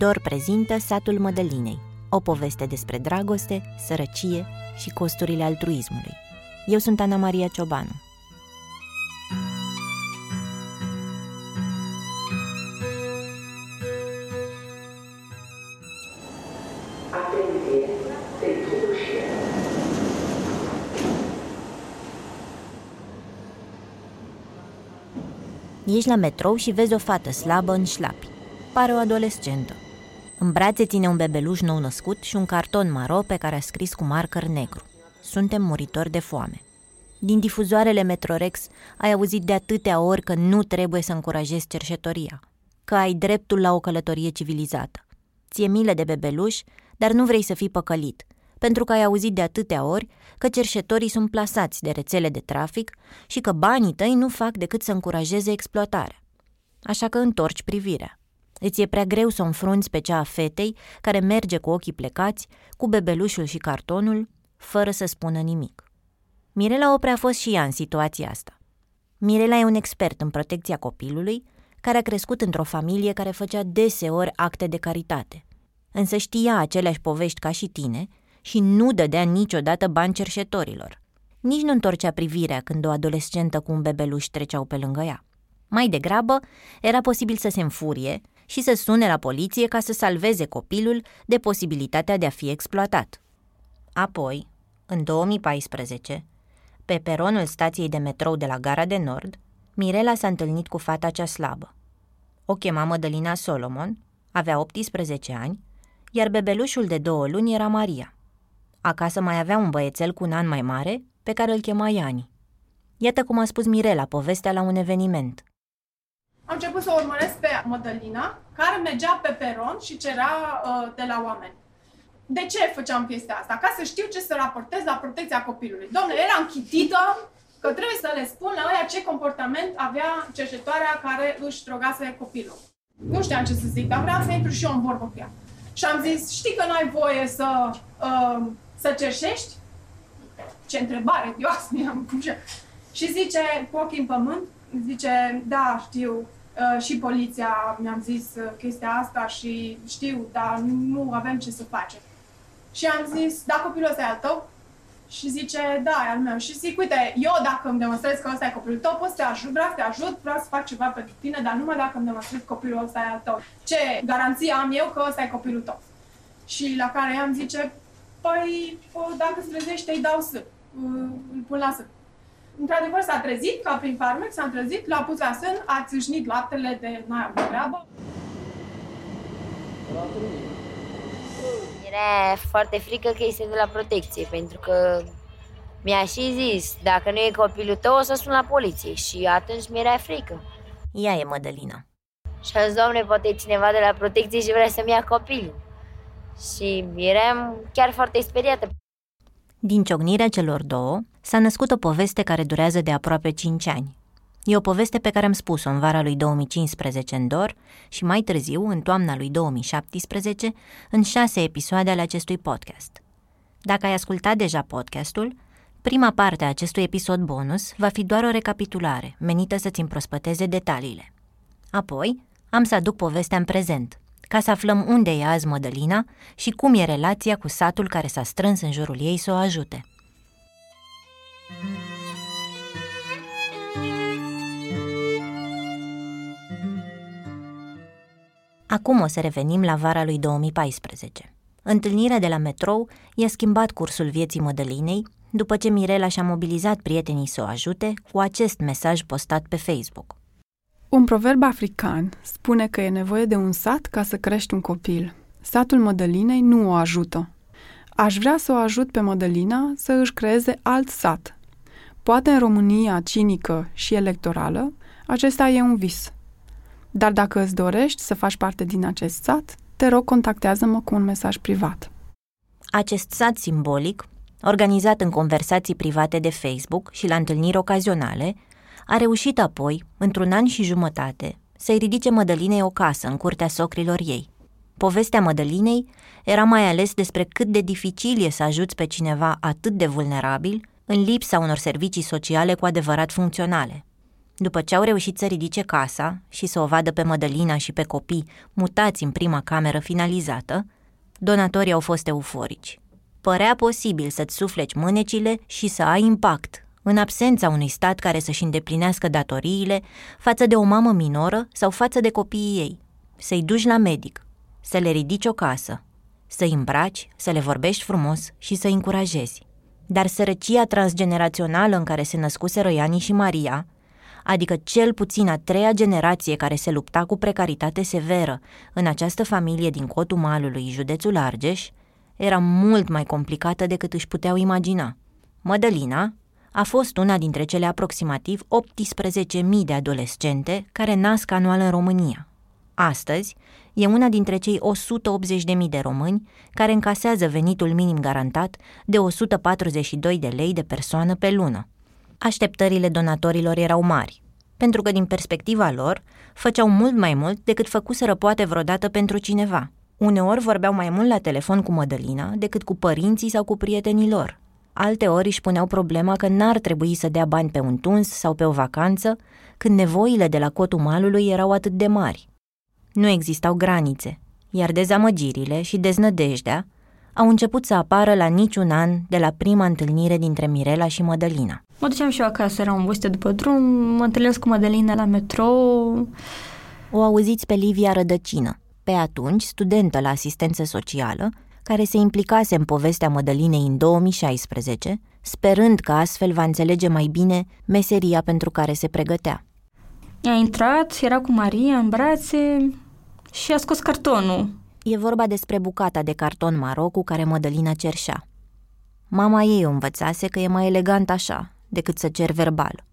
Dor prezintă Satul Mădălinei, o poveste despre dragoste, sărăcie și costurile altruismului. Eu sunt Ana Maria Ciobanu. Ești la metrou și vezi o fată slabă în șlapi. Pare o adolescentă. În brațe ține un bebeluș nou născut și un carton maro pe care a scris cu marker negru. Suntem muritori de foame. Din difuzoarele Metrorex ai auzit de atâtea ori că nu trebuie să încurajezi cerșetoria, că ai dreptul la o călătorie civilizată. Ție milă de bebeluș, dar nu vrei să fii păcălit, pentru că ai auzit de atâtea ori că cerșetorii sunt plasați de rețele de trafic și că banii tăi nu fac decât să încurajeze exploatarea. Așa că întorci privirea. Îți e prea greu să o înfrunți pe cea a fetei care merge cu ochii plecați, cu bebelușul și cartonul, fără să spună nimic. Mirela Oprea a fost și ea în situația asta. Mirela e un expert în protecția copilului, care a crescut într-o familie care făcea deseori acte de caritate. Însă știa aceleași povești ca și tine și nu dădea niciodată bani cerșetorilor. Nici nu întorcea privirea când o adolescentă cu un bebeluș treceau pe lângă ea. Mai degrabă, era posibil să se înfurie și să sune la poliție ca să salveze copilul de posibilitatea de a fi exploatat. Apoi, în 2014, pe peronul stației de metrou de la Gara de Nord, Mirela s-a întâlnit cu fata cea slabă. O chema Mădălina Solomon, avea 18 ani, iar bebelușul de două luni era Maria. Acasă mai avea un băiețel cu un an mai mare, pe care îl chema Iani. Iată cum a spus Mirela povestea la un eveniment. Am început să o urmăresc pe Mădălina, care mergea pe peron și cerea uh, de la oameni. De ce făceam chestia asta? Ca să știu ce să raportez la protecția copilului. Domnule, era închitită că trebuie să le spun la ăia ce comportament avea cercetoarea care își drogase copilul. Nu știam ce să zic, dar vreau să intru și eu în vorbă cu ea. Și am zis, știi că nu ai voie să, uh, să cerșești? Ce întrebare, eu mi-am Și zice, cu ochii în pământ, zice, da, știu, Uh, și poliția mi-am zis uh, chestia asta și știu, dar nu avem ce să facem. Și am zis, da, copilul ăsta e al tău? Și zice, da, e al meu. Și zic, uite, eu dacă îmi demonstrez că ăsta e copilul tău, pot să te ajut, vreau să te ajut, vreau să fac ceva pentru tine, dar numai dacă îmi demonstrez că copilul ăsta e al tău. Ce garanție am eu că ăsta e copilul tău? Și la care ea îmi zice, păi, dacă se trezește, îi dau să, îl pun la sân. Într-adevăr s-a trezit, ca prin farmec, s-a trezit, l-a pus la sân, a țâșnit laptele de n-ai avut treabă. Era foarte frică că este de la protecție, pentru că mi-a și zis, dacă nu e copilul tău, o să sun la poliție și atunci mi-era frică. Ea e Mădălina. Și a zis, doamne, poate e cineva de la protecție și vrea să-mi ia copilul. Și eram chiar foarte speriată. Din ciocnirea celor două, s-a născut o poveste care durează de aproape 5 ani. E o poveste pe care am spus-o în vara lui 2015 în Dor și mai târziu, în toamna lui 2017, în șase episoade ale acestui podcast. Dacă ai ascultat deja podcastul, prima parte a acestui episod bonus va fi doar o recapitulare, menită să-ți împrospăteze detaliile. Apoi, am să aduc povestea în prezent, ca să aflăm unde e azi Mădălina și cum e relația cu satul care s-a strâns în jurul ei să o ajute. Acum o să revenim la vara lui 2014. Întâlnirea de la metrou i-a schimbat cursul vieții Mădălinei după ce Mirela și-a mobilizat prietenii să o ajute cu acest mesaj postat pe Facebook. Un proverb african spune că e nevoie de un sat ca să crești un copil. Satul Mădălinei nu o ajută. Aș vrea să o ajut pe Mădălina să își creeze alt sat. Poate în România cinică și electorală, acesta e un vis. Dar dacă îți dorești să faci parte din acest sat, te rog contactează-mă cu un mesaj privat. Acest sat simbolic, organizat în conversații private de Facebook și la întâlniri ocazionale, a reușit apoi, într-un an și jumătate, să-i ridice Mădălinei o casă în curtea socrilor ei. Povestea Mădălinei era mai ales despre cât de dificil e să ajuți pe cineva atât de vulnerabil în lipsa unor servicii sociale cu adevărat funcționale. După ce au reușit să ridice casa și să o vadă pe Mădălina și pe copii mutați în prima cameră finalizată, donatorii au fost euforici. Părea posibil să-ți sufleci mânecile și să ai impact, în absența unui stat care să-și îndeplinească datoriile față de o mamă minoră sau față de copiii ei. Să-i duci la medic, să le ridici o casă, să-i îmbraci, să le vorbești frumos și să-i încurajezi. Dar sărăcia transgenerațională în care se născuseră Iani și Maria, adică cel puțin a treia generație care se lupta cu precaritate severă în această familie din Cotul Malului, județul Argeș, era mult mai complicată decât își puteau imagina. Mădălina a fost una dintre cele aproximativ 18.000 de adolescente care nasc anual în România. Astăzi, e una dintre cei 180.000 de români care încasează venitul minim garantat de 142 de lei de persoană pe lună. Așteptările donatorilor erau mari, pentru că din perspectiva lor făceau mult mai mult decât făcuseră poate vreodată pentru cineva. Uneori vorbeau mai mult la telefon cu Mădălina decât cu părinții sau cu prietenii lor. Alte ori își puneau problema că n-ar trebui să dea bani pe un tuns sau pe o vacanță, când nevoile de la cotul malului erau atât de mari. Nu existau granițe, iar dezamăgirile și deznădejdea au început să apară la niciun an de la prima întâlnire dintre Mirela și Mădălina. Mă duceam și eu acasă, eram obosită după drum, mă întâlnesc cu Mădălina la metrou. O auziți pe Livia Rădăcină, pe atunci studentă la asistență socială, care se implicase în povestea Mădălinei în 2016, sperând că astfel va înțelege mai bine meseria pentru care se pregătea. A intrat, era cu Maria în brațe și a scos cartonul. E vorba despre bucata de carton maro cu care Mădălina cerșea. Mama ei o învățase că e mai elegant așa decât să cer verbal.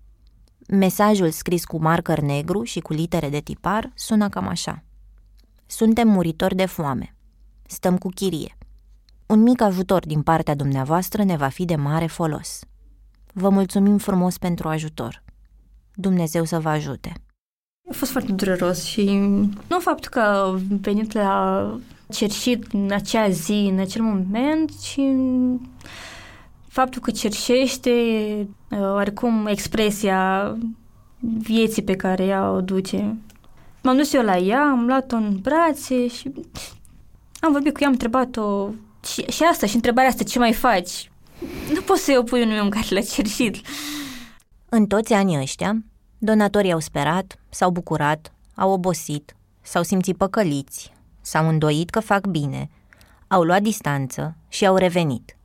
Mesajul scris cu marker negru și cu litere de tipar sună cam așa. Suntem muritori de foame. Stăm cu chirie. Un mic ajutor din partea dumneavoastră ne va fi de mare folos. Vă mulțumim frumos pentru ajutor. Dumnezeu să vă ajute. A fost foarte dureros și nu faptul că a venit la cerșit în acea zi, în acel moment, ci faptul că cerșește uh, oarecum expresia vieții pe care ea o duce. M-am dus eu la ea, am luat-o în brațe și am vorbit cu ea, am întrebat-o și, și asta, și întrebarea asta, ce mai faci? Nu poți să-i opui unui om care l-a cerșit. În toți anii ăștia, donatorii au sperat, s-au bucurat, au obosit, s-au simțit păcăliți, s-au îndoit că fac bine, au luat distanță și au revenit.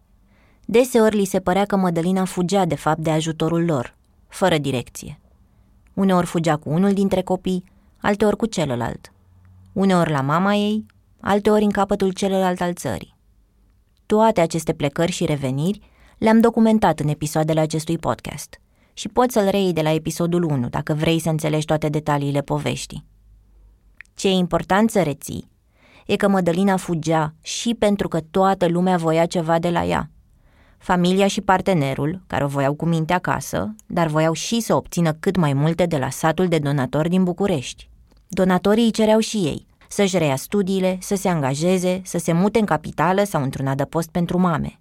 Deseori li se părea că Mădălina fugea de fapt de ajutorul lor, fără direcție. Uneori fugea cu unul dintre copii, alteori cu celălalt. Uneori la mama ei, alteori în capătul celălalt al țării. Toate aceste plecări și reveniri le-am documentat în episoadele acestui podcast și poți să-l reiei de la episodul 1 dacă vrei să înțelegi toate detaliile poveștii. Ce e important să reții e că Mădălina fugea și pentru că toată lumea voia ceva de la ea. Familia și partenerul, care o voiau cu minte acasă, dar voiau și să obțină cât mai multe de la satul de donatori din București. Donatorii îi cereau și ei, să-și reia studiile, să se angajeze, să se mute în capitală sau într-un adăpost pentru mame.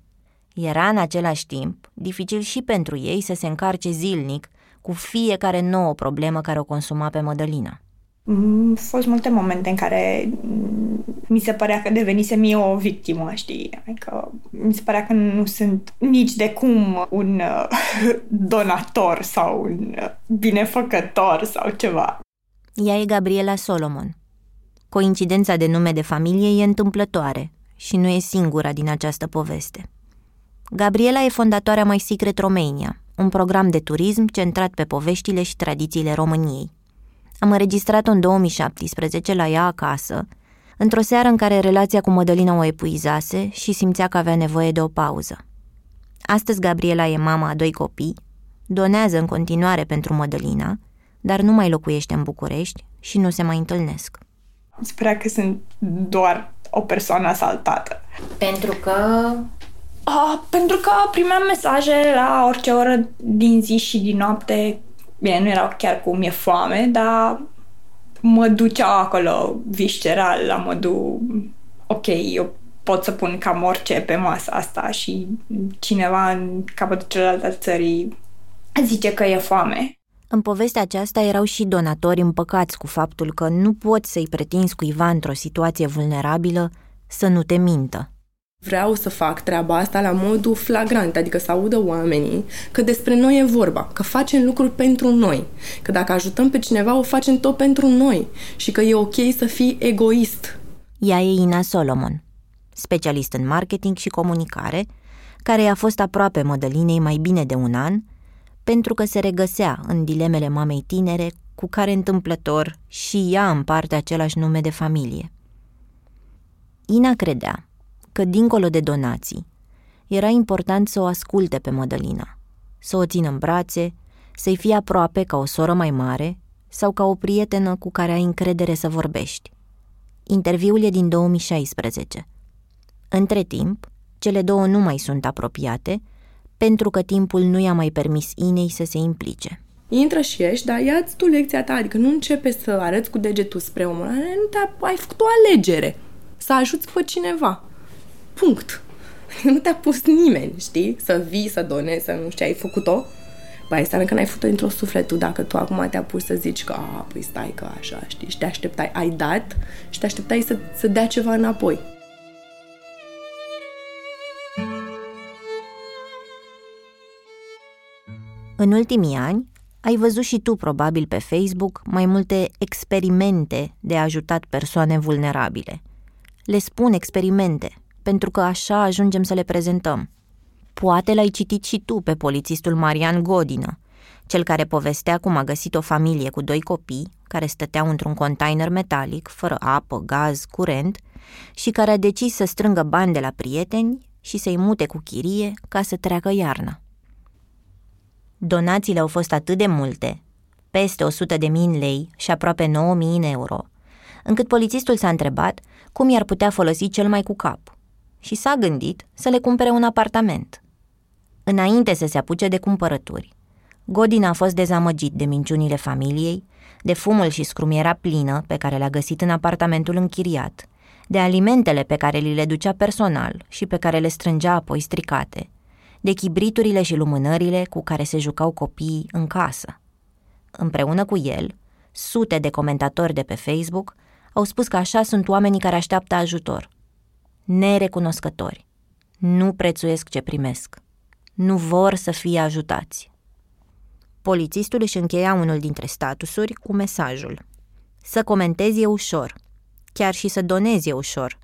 Era în același timp dificil și pentru ei să se încarce zilnic cu fiecare nouă problemă care o consuma pe Mădălina. Mm, au fost multe momente în care mm, mi se părea că devenisem eu o victimă, știi? Adică mi se părea că nu sunt nici de cum un uh, donator sau un uh, binefăcător sau ceva. Ea e Gabriela Solomon, Coincidența de nume de familie e întâmplătoare și nu e singura din această poveste. Gabriela e fondatoarea My Secret Romania, un program de turism centrat pe poveștile și tradițiile României. Am înregistrat-o în 2017 la ea acasă, într-o seară în care relația cu Mădălina o epuizase și simțea că avea nevoie de o pauză. Astăzi Gabriela e mama a doi copii, donează în continuare pentru Mădălina, dar nu mai locuiește în București și nu se mai întâlnesc. Spera că sunt doar o persoană asaltată. Pentru că... Uh, pentru că primeam mesaje la orice oră din zi și din noapte. Bine, nu erau chiar cum e foame, dar mă ducea acolo visceral la modul ok, eu pot să pun cam orice pe masa asta și cineva în capătul celălalt al țării zice că e foame. În povestea aceasta erau și donatori împăcați cu faptul că nu poți să-i pretinzi cuiva într-o situație vulnerabilă să nu te mintă. Vreau să fac treaba asta la modul flagrant, adică să audă oamenii că despre noi e vorba, că facem lucruri pentru noi, că dacă ajutăm pe cineva o facem tot pentru noi și că e ok să fii egoist. Ea e Ina Solomon, specialist în marketing și comunicare, care i-a fost aproape Mădălinei mai bine de un an, pentru că se regăsea în dilemele mamei tinere cu care întâmplător și ea împarte același nume de familie. Ina credea că, dincolo de donații, era important să o asculte pe Mădălina, să o țină în brațe, să-i fie aproape ca o soră mai mare sau ca o prietenă cu care ai încredere să vorbești. Interviul e din 2016. Între timp, cele două nu mai sunt apropiate, pentru că timpul nu i-a mai permis Inei să se implice. Intră și ieși, dar ia-ți tu lecția ta, adică nu începe să arăți cu degetul spre omul ăla, nu te ai făcut o alegere, să ajuți pe cineva. Punct. Nu te-a pus nimeni, știi? Să vii, să donezi, să nu știu, ai făcut-o. Ba, este că n-ai făcut într-o sufletul dacă tu acum te-a pus să zici că, a, păi stai că așa, știi, și te așteptai, ai dat și te așteptai să, să dea ceva înapoi. În ultimii ani, ai văzut și tu probabil pe Facebook mai multe experimente de ajutat persoane vulnerabile. Le spun experimente, pentru că așa ajungem să le prezentăm. Poate l-ai citit și tu pe polițistul Marian Godină, cel care povestea cum a găsit o familie cu doi copii care stăteau într-un container metalic, fără apă, gaz, curent, și care a decis să strângă bani de la prieteni și să-i mute cu chirie ca să treacă iarna. Donațiile au fost atât de multe, peste 100 de mii în lei și aproape 9 mii în euro, încât polițistul s-a întrebat cum i-ar putea folosi cel mai cu cap și s-a gândit să le cumpere un apartament. Înainte să se apuce de cumpărături, Godin a fost dezamăgit de minciunile familiei, de fumul și scrumiera plină pe care le-a găsit în apartamentul închiriat, de alimentele pe care li le ducea personal și pe care le strângea apoi stricate, de chibriturile și lumânările cu care se jucau copiii în casă. Împreună cu el, sute de comentatori de pe Facebook au spus că așa sunt oamenii care așteaptă ajutor. Nerecunoscători. Nu prețuiesc ce primesc. Nu vor să fie ajutați. Polițistul își încheia unul dintre statusuri cu mesajul. Să comentezi e ușor. Chiar și să donezi e ușor.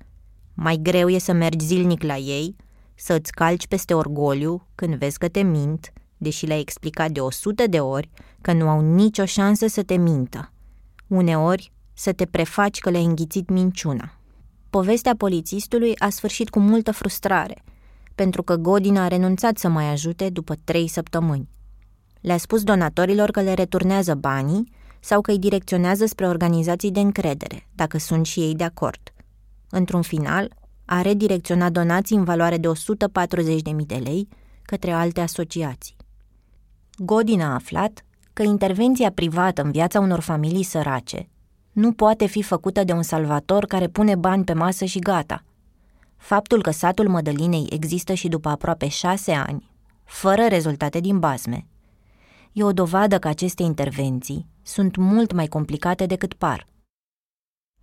Mai greu e să mergi zilnic la ei, să îți calci peste orgoliu când vezi că te mint, deși le-ai explicat de o sută de ori că nu au nicio șansă să te mintă. Uneori să te prefaci că le-ai înghițit minciuna. Povestea polițistului a sfârșit cu multă frustrare, pentru că Godin a renunțat să mai ajute după trei săptămâni. Le-a spus donatorilor că le returnează banii sau că îi direcționează spre organizații de încredere, dacă sunt și ei de acord. Într-un final, a redirecționat donații în valoare de 140.000 de lei către alte asociații. Godin a aflat că intervenția privată în viața unor familii sărace nu poate fi făcută de un salvator care pune bani pe masă și gata. Faptul că satul Mădălinei există și după aproape șase ani, fără rezultate din bazme, e o dovadă că aceste intervenții sunt mult mai complicate decât par.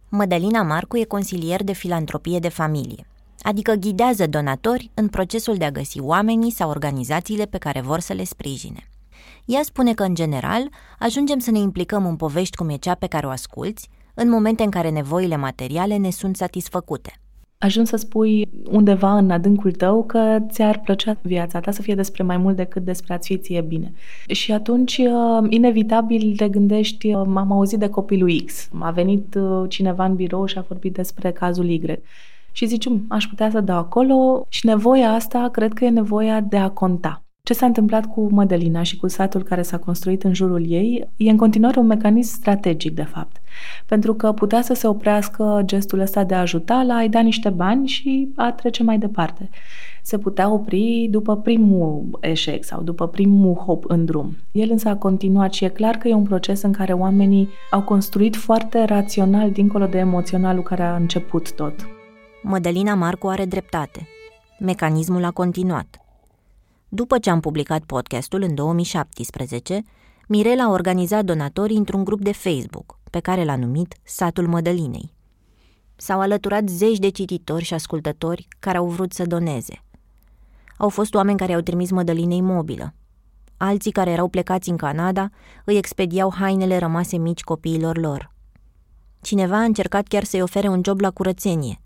Mădălina Marcu e consilier de filantropie de familie, adică ghidează donatori în procesul de a găsi oamenii sau organizațiile pe care vor să le sprijine. Ea spune că, în general, ajungem să ne implicăm în povești cum e cea pe care o asculți, în momente în care nevoile materiale ne sunt satisfăcute. Ajung să spui undeva în adâncul tău că ți-ar plăcea viața ta să fie despre mai mult decât despre a-ți fi ție bine. Și atunci, uh, inevitabil, te gândești, uh, m-am auzit de copilul X, a venit uh, cineva în birou și a vorbit despre cazul Y. Și zici, aș putea să dau acolo și nevoia asta, cred că e nevoia de a conta. Ce s-a întâmplat cu Mădălina și cu satul care s-a construit în jurul ei e în continuare un mecanism strategic, de fapt. Pentru că putea să se oprească gestul ăsta de a ajuta la a-i da niște bani și a trece mai departe. Se putea opri după primul eșec sau după primul hop în drum. El însă a continuat și e clar că e un proces în care oamenii au construit foarte rațional dincolo de emoționalul care a început tot. Mădălina Marcu are dreptate. Mecanismul a continuat – după ce am publicat podcastul în 2017, Mirela a organizat donatorii într-un grup de Facebook, pe care l-a numit Satul Mădălinei. S-au alăturat zeci de cititori și ascultători care au vrut să doneze. Au fost oameni care au trimis Mădălinei mobilă. Alții care erau plecați în Canada îi expediau hainele rămase mici copiilor lor. Cineva a încercat chiar să-i ofere un job la curățenie,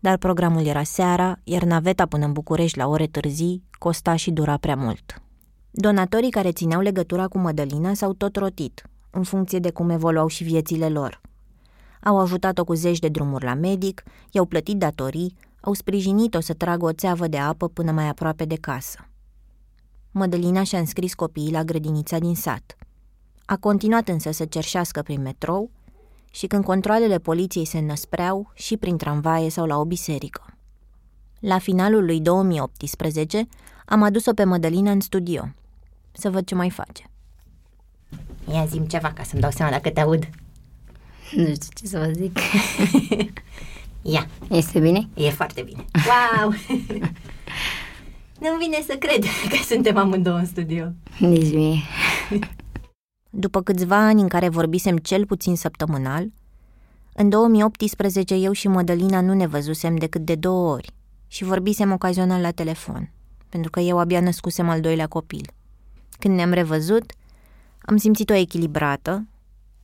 dar programul era seara, iar naveta până în București la ore târzii costa și dura prea mult. Donatorii care țineau legătura cu Mădălina s-au tot rotit, în funcție de cum evoluau și viețile lor. Au ajutat-o cu zeci de drumuri la medic, i-au plătit datorii, au sprijinit-o să tragă o țeavă de apă până mai aproape de casă. Mădălina și-a înscris copiii la grădinița din sat. A continuat însă să cerșească prin metrou și când controlele poliției se năspreau și prin tramvaie sau la o biserică. La finalul lui 2018 am adus-o pe Mădălina în studio. Să văd ce mai face. Ia zim ceva ca să-mi dau seama dacă te aud. Nu știu ce să vă zic. Ia. Este bine? E foarte bine. Wow! Nu-mi vine să cred că suntem amândouă în studio. Nici mie. După câțiva ani în care vorbisem cel puțin săptămânal, în 2018 eu și Mădălina nu ne văzusem decât de două ori și vorbisem ocazional la telefon, pentru că eu abia născusem al doilea copil. Când ne-am revăzut, am simțit-o echilibrată,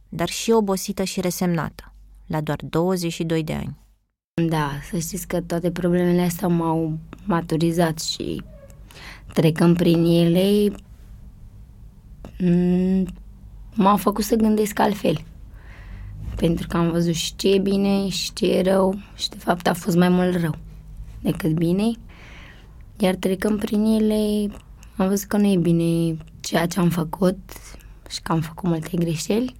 dar și obosită și resemnată, la doar 22 de ani. Da, să știți că toate problemele astea m-au maturizat și trecând prin ele m-au făcut să gândesc altfel. Pentru că am văzut și ce e bine și ce e rău și de fapt a fost mai mult rău decât bine. Iar trecând prin ele am văzut că nu e bine ceea ce am făcut și că am făcut multe greșeli.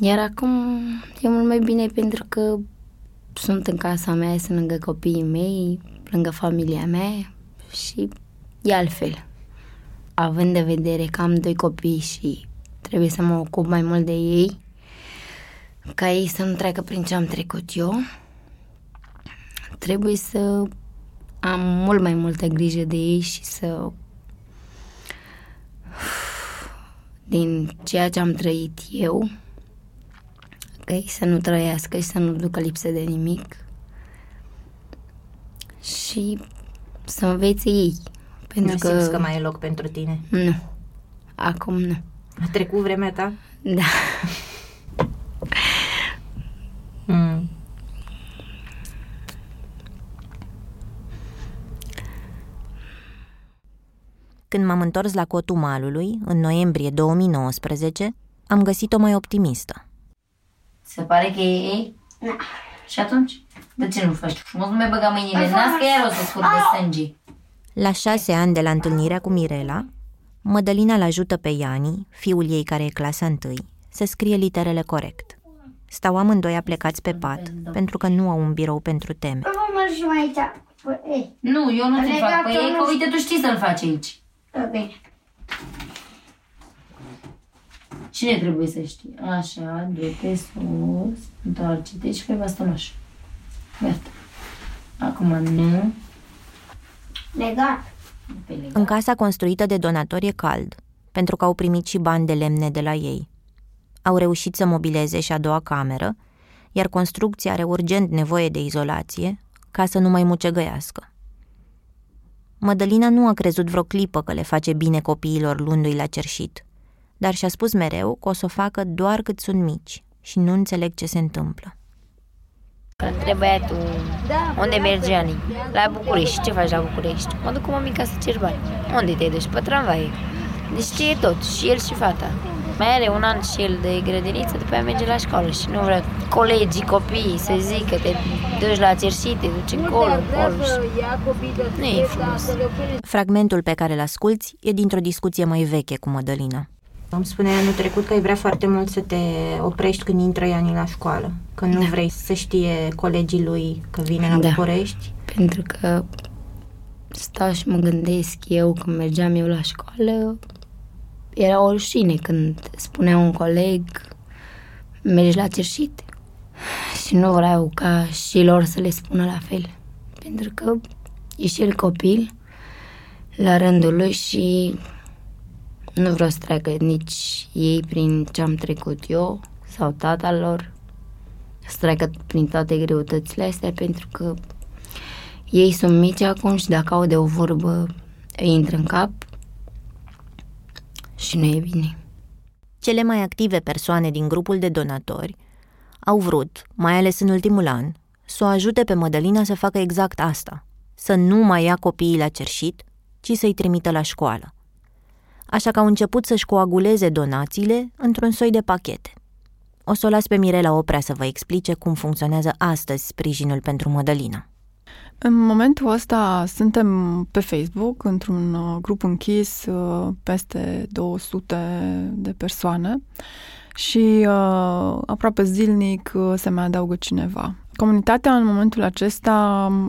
Iar acum e mult mai bine pentru că sunt în casa mea, sunt lângă copiii mei, lângă familia mea și e altfel. Având de vedere că am doi copii și trebuie să mă ocup mai mult de ei, ca ei să nu treacă prin ce am trecut eu, trebuie să am mult mai multă grijă de ei și să din ceea ce am trăit eu, că ei să nu trăiască și să nu ducă lipsă de nimic și să învețe ei. Pentru nu că... simți că mai e loc pentru tine? Nu. Acum nu. A trecut vremea ta? Da. mm. Când m-am întors la cotul malului, în noiembrie 2019, am găsit-o mai optimistă. Se pare că e ei? Da. Și atunci? De ce nu faci frumos? Nu mai băga mâinile în nas, că iar o să scurg de sânge. La șase ani de la întâlnirea cu Mirela, Mădălina îl ajută pe Iani, fiul ei care e clasa întâi, să scrie literele corect. Stau amândoi aplecați pe pat, pentru că nu au un birou pentru teme. Păi, nu, eu nu ți fac. Păi e că uite, tu știi să-l faci aici. Ok. Cine trebuie să știe? Așa, du-te sus, întoarce-te și pe bastonaș. Gata. Acum nu. Legat. În casa construită de donatori e cald, pentru că au primit și bani de lemne de la ei. Au reușit să mobileze și a doua cameră, iar construcția are urgent nevoie de izolație ca să nu mai mucegăiască. Mădălina nu a crezut vreo clipă că le face bine copiilor luându-i la cerșit, dar și-a spus mereu că o să o facă doar cât sunt mici și nu înțeleg ce se întâmplă. Între băiatul, unde merge Ani? La București. Ce faci la București? Mă duc cu mămica să cer bani. Unde te duci? Pe tramvai. Deci ce e tot, și el și fata. Mai are un an și el de grădiniță, după aia merge la școală și nu vrea colegii, copiii să zică, te duci la cerșit, te duci încolo, încolo. Nu e frumos. Fragmentul pe care îl asculți e dintr-o discuție mai veche cu Mădălina. Îmi spunea anul trecut că ai vrea foarte mult să te oprești când intră Iani la școală, că nu da. vrei să știe colegii lui că vine la da. București. Pentru că stau și mă gândesc eu când mergeam eu la școală, era o rușine când spunea un coleg mergi la cerșit și nu vreau ca și lor să le spună la fel. Pentru că e și el copil la rândul lui și Nu vreau să treacă nici ei prin ce am trecut eu sau tata lor, să treacă prin toate greutățile astea, pentru că ei sunt mici acum și dacă au de o vorbă, îi intră în cap și nu e bine. Cele mai active persoane din grupul de donatori au vrut, mai ales în ultimul an, să o ajute pe Mădălina să facă exact asta, să nu mai ia copiii la cerșit, ci să-i trimită la școală. Așa că au început să-și coaguleze donațiile într-un soi de pachete. O să o las pe Mirela Oprea să vă explice cum funcționează astăzi sprijinul pentru Mădălina. În momentul ăsta suntem pe Facebook, într-un uh, grup închis, uh, peste 200 de persoane și uh, aproape zilnic se mai adaugă cineva. Comunitatea în momentul acesta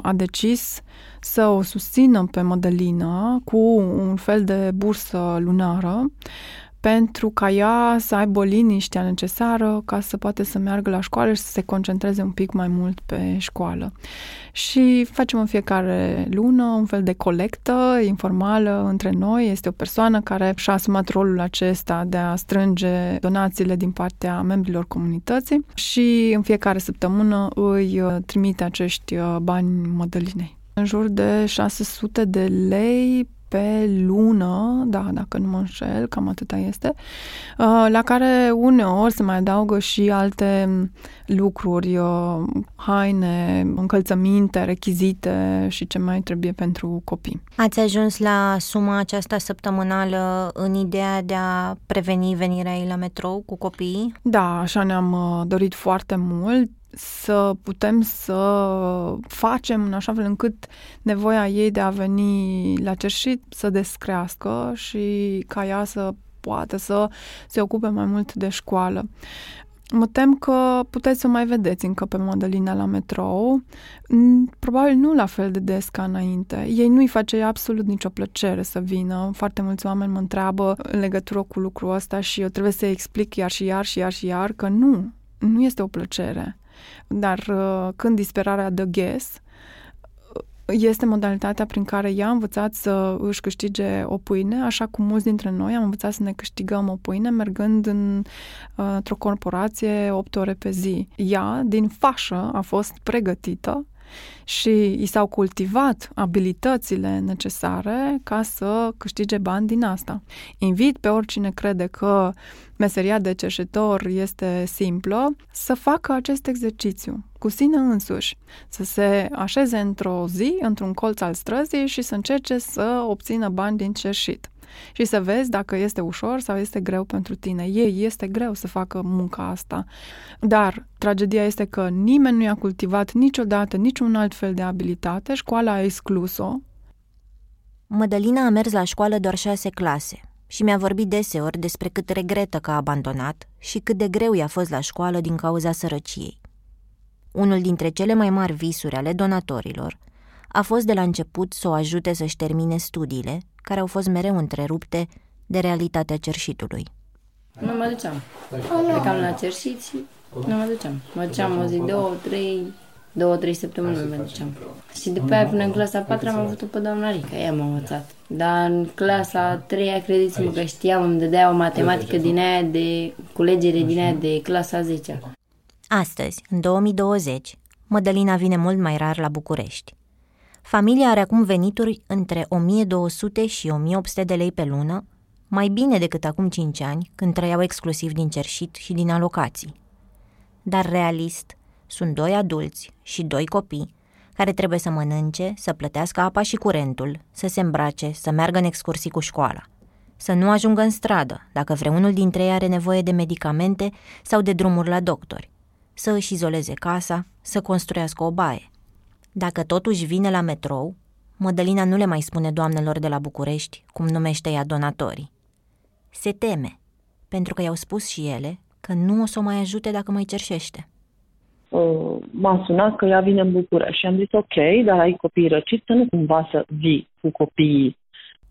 a decis să o susțină pe Mădălină cu un fel de bursă lunară pentru ca ea să aibă liniștea necesară ca să poate să meargă la școală și să se concentreze un pic mai mult pe școală. Și facem în fiecare lună un fel de colectă informală între noi. Este o persoană care și-a asumat rolul acesta de a strânge donațiile din partea membrilor comunității și în fiecare săptămână îi uh, trimite acești uh, bani Mădălinei. În jur de 600 de lei pe lună, da, dacă nu mă înșel, cam atâta este, uh, la care uneori se mai adaugă și alte lucruri, uh, haine, încălțăminte, rechizite și ce mai trebuie pentru copii. Ați ajuns la suma aceasta săptămânală în ideea de a preveni venirea ei la metrou cu copiii? Da, așa ne-am uh, dorit foarte mult să putem să facem în așa fel încât nevoia ei de a veni la cerșit să descrească și ca ea să poată să se ocupe mai mult de școală. Mă tem că puteți să mai vedeți încă pe Madalina la metrou, probabil nu la fel de des ca înainte. Ei nu-i face absolut nicio plăcere să vină. Foarte mulți oameni mă întreabă în legătură cu lucrul ăsta și eu trebuie să explic iar și iar și iar și iar că nu, nu este o plăcere. Dar uh, când disperarea dă ghes, este modalitatea prin care ea a învățat să își câștige o pâine, așa cum mulți dintre noi am învățat să ne câștigăm o pâine mergând în, uh, într-o corporație 8 ore pe zi. Ea, din fașă, a fost pregătită și i s-au cultivat abilitățile necesare ca să câștige bani din asta. Invit pe oricine crede că meseria de cerșetor este simplă să facă acest exercițiu cu sine însuși, să se așeze într-o zi, într-un colț al străzii și să încerce să obțină bani din cerșit și să vezi dacă este ușor sau este greu pentru tine. Ei este greu să facă munca asta, dar tragedia este că nimeni nu i-a cultivat niciodată niciun alt fel de abilitate, școala a exclus-o. Mădălina a mers la școală doar șase clase și mi-a vorbit deseori despre cât regretă că a abandonat și cât de greu i-a fost la școală din cauza sărăciei. Unul dintre cele mai mari visuri ale donatorilor a fost de la început să o ajute să-și termine studiile care au fost mereu întrerupte de realitatea cerșitului. Nu mă duceam. Plecam la cerșit și nu mă duceam. Mă duceam o zi, două, trei, două, trei săptămâni nu mă duceam. Și după aia până în clasa 4 am avut-o pe doamna Rica, ea m-a învățat. Dar în clasa 3 credeți-mă că știam, îmi dădea o matematică din aia de culegere din aia de clasa 10 Astăzi, în 2020, Mădălina vine mult mai rar la București. Familia are acum venituri între 1200 și 1800 de lei pe lună, mai bine decât acum 5 ani, când trăiau exclusiv din cerșit și din alocații. Dar realist, sunt doi adulți și doi copii care trebuie să mănânce, să plătească apa și curentul, să se îmbrace, să meargă în excursii cu școala. Să nu ajungă în stradă, dacă vreunul dintre ei are nevoie de medicamente sau de drumuri la doctori. Să își izoleze casa, să construiască o baie. Dacă totuși vine la metrou, Mădălina nu le mai spune doamnelor de la București, cum numește ea donatorii. Se teme, pentru că i-au spus și ele că nu o să o mai ajute dacă mai cerșește. Uh, m-a sunat că ea vine în București și am zis ok, dar ai copii răciți, să nu cumva să vii cu copiii.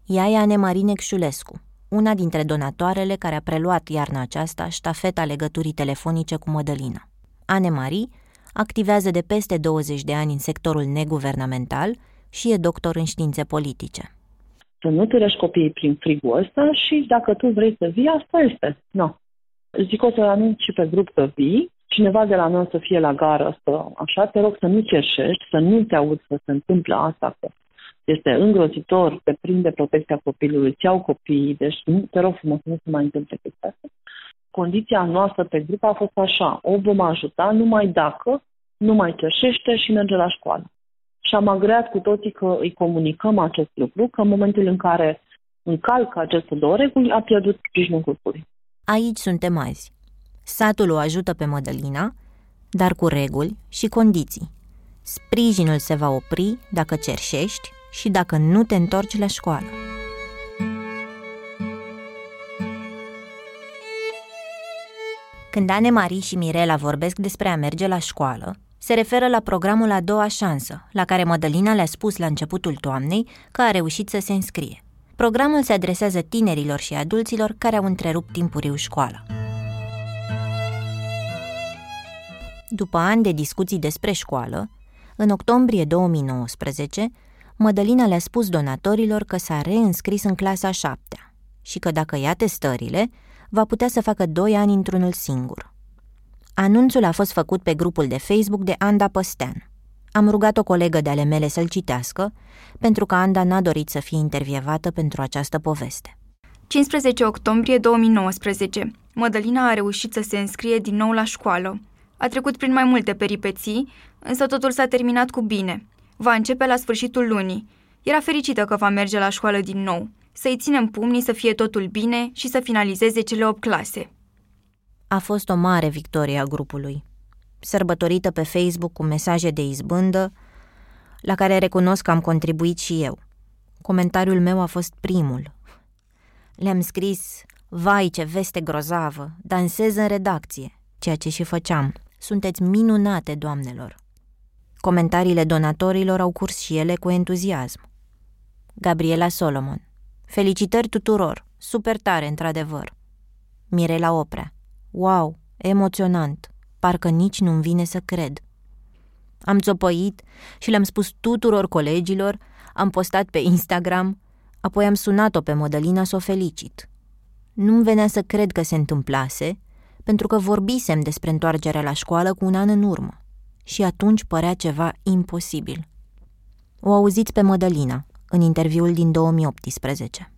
Ea e Anemarine Xulescu, una dintre donatoarele care a preluat iarna aceasta ștafeta legăturii telefonice cu Mădălina. Anemarie activează de peste 20 de ani în sectorul neguvernamental și e doctor în științe politice. să nu târăși copiii prin frigul ăsta și dacă tu vrei să vii, asta este. Nu. Zic o să anunț și pe grup că vii, cineva de la noi să fie la gară, să, așa, te rog să nu cerșești, să nu te auzi să se întâmplă asta, că este îngrozitor, te prinde protecția copilului, îți iau copiii, deci nu, te rog frumos să nu se mai întâmple chestia asta. Condiția noastră pe grup a fost așa, o vom ajuta numai dacă nu mai cerșește și merge la școală. Și am agreat cu toții că îi comunicăm acest lucru, că în momentul în care încalcă aceste două reguli, a pierdut sprijinul grupului. Aici suntem azi. Satul o ajută pe Mădălina, dar cu reguli și condiții. Sprijinul se va opri dacă cerșești și dacă nu te întorci la școală. Când Ane Marie și Mirela vorbesc despre a merge la școală, se referă la programul A doua șansă, la care Mădălina le-a spus la începutul toamnei că a reușit să se înscrie. Programul se adresează tinerilor și adulților care au întrerupt timpuriu școala. După ani de discuții despre școală, în octombrie 2019, Mădălina le-a spus donatorilor că s-a reînscris în clasa șaptea și că dacă ia testările, va putea să facă doi ani într-unul singur. Anunțul a fost făcut pe grupul de Facebook de Anda Păstean. Am rugat o colegă de ale mele să-l citească, pentru că Anda n-a dorit să fie intervievată pentru această poveste. 15 octombrie 2019. Mădălina a reușit să se înscrie din nou la școală. A trecut prin mai multe peripeții, însă totul s-a terminat cu bine. Va începe la sfârșitul lunii. Era fericită că va merge la școală din nou. Să-i ținem pumnii să fie totul bine și să finalizeze cele 8 clase. A fost o mare victorie a grupului. Sărbătorită pe Facebook cu mesaje de izbândă, la care recunosc că am contribuit și eu. Comentariul meu a fost primul. Le-am scris, vai ce veste grozavă, dansez în redacție, ceea ce și făceam. Sunteți minunate, doamnelor. Comentariile donatorilor au curs și ele cu entuziasm. Gabriela Solomon. Felicitări tuturor! Super tare, într-adevăr! Mirela Oprea. Wow, emoționant! Parcă nici nu-mi vine să cred. Am țopăit și le-am spus tuturor colegilor, am postat pe Instagram, apoi am sunat-o pe Mădălina să o felicit. Nu-mi venea să cred că se întâmplase, pentru că vorbisem despre întoarcerea la școală cu un an în urmă și atunci părea ceva imposibil. O auziți pe Mădălina în interviul din 2018.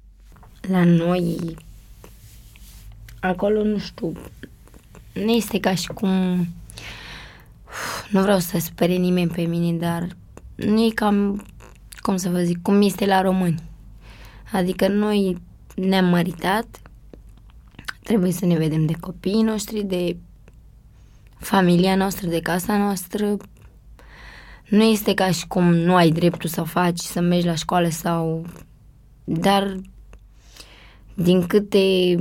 La noi, acolo, nu știu, nu este ca și cum... Nu vreau să spere nimeni pe mine, dar nu e cam, cum să vă zic, cum este la români. Adică noi ne-am măritat, trebuie să ne vedem de copiii noștri, de familia noastră, de casa noastră. Nu este ca și cum nu ai dreptul să faci, să mergi la școală sau... Dar din câte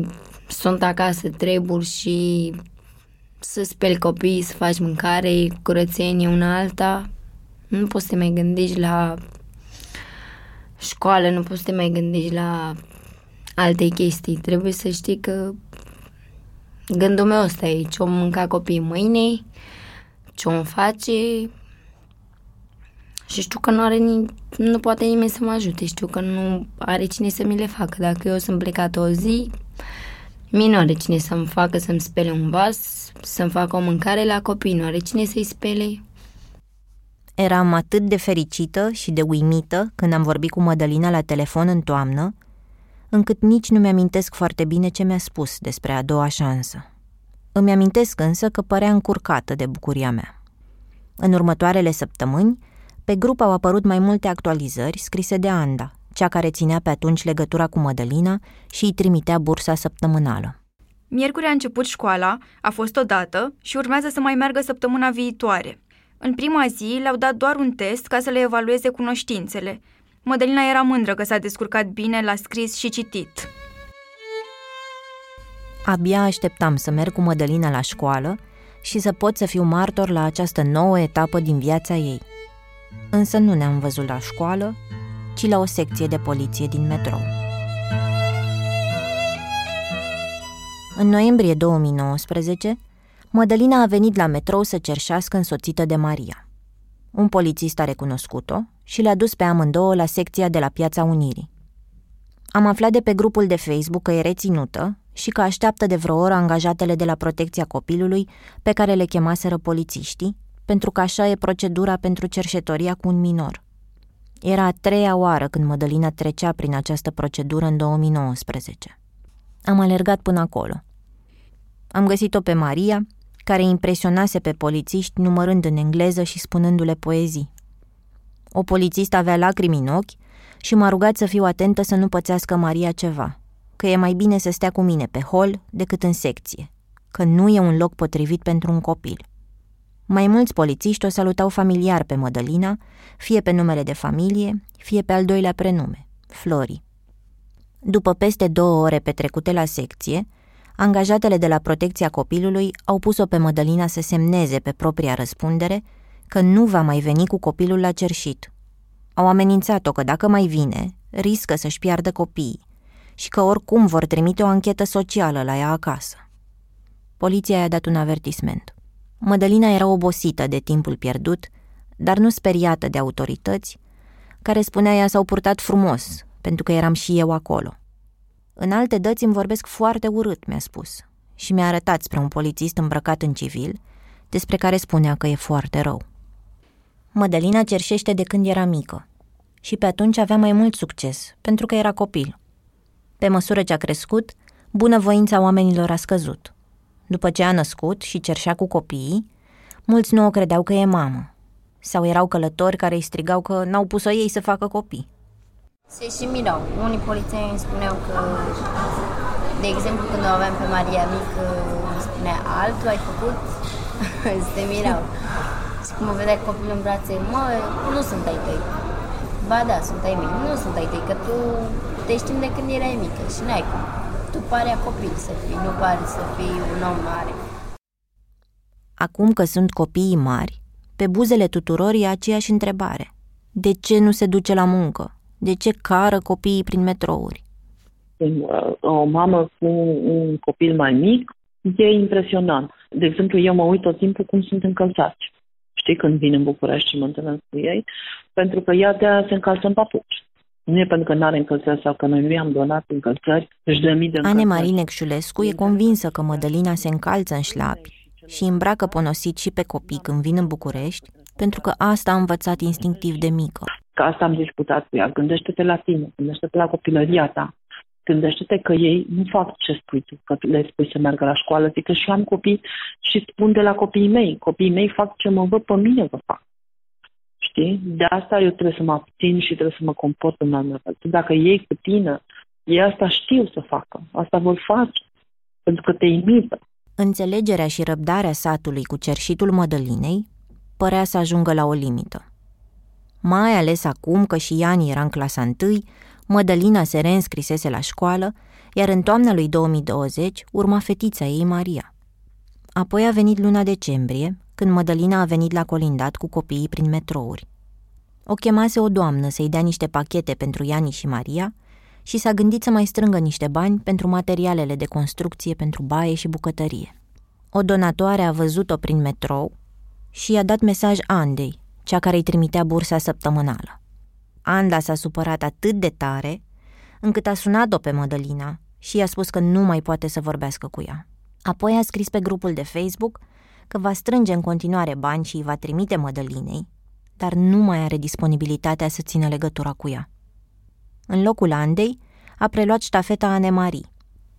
sunt acasă treburi și să speli copiii, să faci mâncare, curățenie una alta, nu poți să te mai gândești la școală, nu poți să te mai gândești la alte chestii. Trebuie să știi că Gândul meu ăsta e ce-o mânca copiii mâine, ce-o face și știu că nu are ni- nu poate nimeni să mă ajute, știu că nu are cine să mi le facă. Dacă eu sunt plecat o zi, mie nu are cine să-mi facă să-mi spele un vas, să-mi facă o mâncare la copii, nu are cine să-i spele. Eram atât de fericită și de uimită când am vorbit cu Mădălina la telefon în toamnă, încât nici nu mi-amintesc foarte bine ce mi-a spus despre a doua șansă. Îmi amintesc însă că părea încurcată de bucuria mea. În următoarele săptămâni, pe grup au apărut mai multe actualizări scrise de Anda, cea care ținea pe atunci legătura cu Mădălina și îi trimitea bursa săptămânală. Miercuri a început școala, a fost o dată și urmează să mai meargă săptămâna viitoare. În prima zi le-au dat doar un test ca să le evalueze cunoștințele. Mădălina era mândră că s-a descurcat bine la scris și citit. Abia așteptam să merg cu Mădălina la școală și să pot să fiu martor la această nouă etapă din viața ei. Însă nu ne-am văzut la școală, ci la o secție de poliție din metrou. În noiembrie 2019, Mădălina a venit la metrou să cerșească însoțită de Maria. Un polițist a recunoscut-o și le-a dus pe amândouă la secția de la Piața Unirii. Am aflat de pe grupul de Facebook că e reținută și că așteaptă de vreo oră angajatele de la protecția copilului pe care le chemaseră polițiștii, pentru că așa e procedura pentru cerșetoria cu un minor. Era a treia oară când Mădălina trecea prin această procedură în 2019. Am alergat până acolo. Am găsit-o pe Maria, care impresionase pe polițiști numărând în engleză și spunându-le poezii. O polițistă avea lacrimi în ochi și m-a rugat să fiu atentă să nu pățească Maria ceva, că e mai bine să stea cu mine pe hol decât în secție, că nu e un loc potrivit pentru un copil. Mai mulți polițiști o salutau familiar pe Mădălina, fie pe numele de familie, fie pe al doilea prenume, Flori. După peste două ore petrecute la secție, angajatele de la protecția copilului au pus-o pe Mădălina să semneze pe propria răspundere că nu va mai veni cu copilul la cerșit. Au amenințat-o că dacă mai vine, riscă să-și piardă copiii și că oricum vor trimite o anchetă socială la ea acasă. Poliția i-a dat un avertisment. Mădălina era obosită de timpul pierdut, dar nu speriată de autorități, care spunea ea s-au purtat frumos, pentru că eram și eu acolo. În alte dăți îmi vorbesc foarte urât, mi-a spus, și mi-a arătat spre un polițist îmbrăcat în civil, despre care spunea că e foarte rău. Mădălina cerșește de când era mică și pe atunci avea mai mult succes, pentru că era copil. Pe măsură ce a crescut, bunăvoința oamenilor a scăzut. După ce a născut și cerșea cu copiii, mulți nu o credeau că e mamă. Sau erau călători care îi strigau că n-au pus-o ei să facă copii. Se și mirau. Unii polițieni îmi spuneau că, de exemplu, când o aveam pe Maria mică, îmi spunea altul ai făcut, se mirau. Și cum o vedea copilul în brațe, mă, nu sunt ai tăi. Ba da, sunt ai mei. Nu sunt ai tăi, că tu te știm de când erai mică și n-ai cum. Tu pare a copil să fii, nu pare să fii un om mare. Acum că sunt copiii mari, pe buzele tuturor e aceeași întrebare. De ce nu se duce la muncă? De ce cară copiii prin metrouri? Uh, o mamă cu un copil mai mic e impresionant. De exemplu, eu mă uit tot timpul cum sunt încălțați. Știi, când vin în București și mă întâlnesc cu ei, pentru că ea de se încalță în papuci. Nu e pentru că nu are încălțări sau că noi nu i-am donat încălțări, își dă mii de încălțări. Ane Marinec Șulescu e convinsă că Mădălina se încalță în șlapi și îmbracă ponosit și pe copii când vin în București, pentru că asta a învățat instinctiv de mică. Că asta am discutat cu ea. Gândește-te la tine, gândește-te la copilăria ta. Gândește-te că ei nu fac ce spui tu, că le spui să meargă la școală. Zic că și am copii și spun de la copiii mei. Copiii mei fac ce mă văd pe mine că fac. Știi? De asta eu trebuie să mă abțin și trebuie să mă comport în alt fel. Dacă ei cu tine, ei asta știu să facă. Asta vor face. Pentru că te imită. Înțelegerea și răbdarea satului cu cerșitul Mădălinei părea să ajungă la o limită. Mai ales acum că și Iani era în clasa 1, Mădălina se reînscrisese la școală, iar în toamna lui 2020 urma fetița ei Maria. Apoi a venit luna decembrie, când Mădălina a venit la colindat cu copiii prin metrouri. O chemase o doamnă să-i dea niște pachete pentru Iani și Maria și s-a gândit să mai strângă niște bani pentru materialele de construcție pentru baie și bucătărie. O donatoare a văzut-o prin metrou și i-a dat mesaj Andei, cea care îi trimitea bursa săptămânală. Anda s-a supărat atât de tare încât a sunat-o pe Mădălina și i-a spus că nu mai poate să vorbească cu ea. Apoi a scris pe grupul de Facebook că va strânge în continuare bani și îi va trimite Mădălinei, dar nu mai are disponibilitatea să țină legătura cu ea. În locul Andei a preluat ștafeta Anemarie,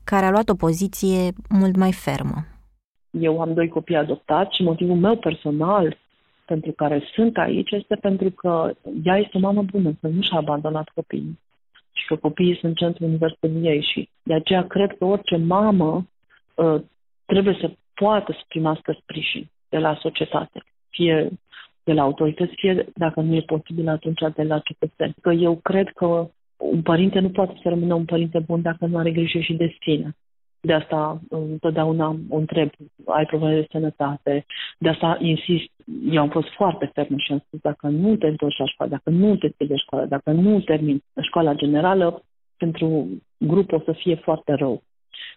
care a luat o poziție mult mai fermă. Eu am doi copii adoptați și motivul meu personal pentru care sunt aici este pentru că ea este o mamă bună, că nu și-a abandonat copiii și că copiii sunt centrul universului ei și de aceea cred că orice mamă uh, trebuie să poată să primească sprijin de la societate, fie de la autorități, fie dacă nu e posibil atunci de la cetățeni. Că eu cred că un părinte nu poate să rămână un părinte bun dacă nu are grijă și de sine. De asta întotdeauna o întreb, ai probleme de sănătate, de asta insist, eu am fost foarte fermă și am spus, dacă nu te întorci la școală, dacă nu te scrii de școală, dacă nu termin școala generală, pentru grup o să fie foarte rău.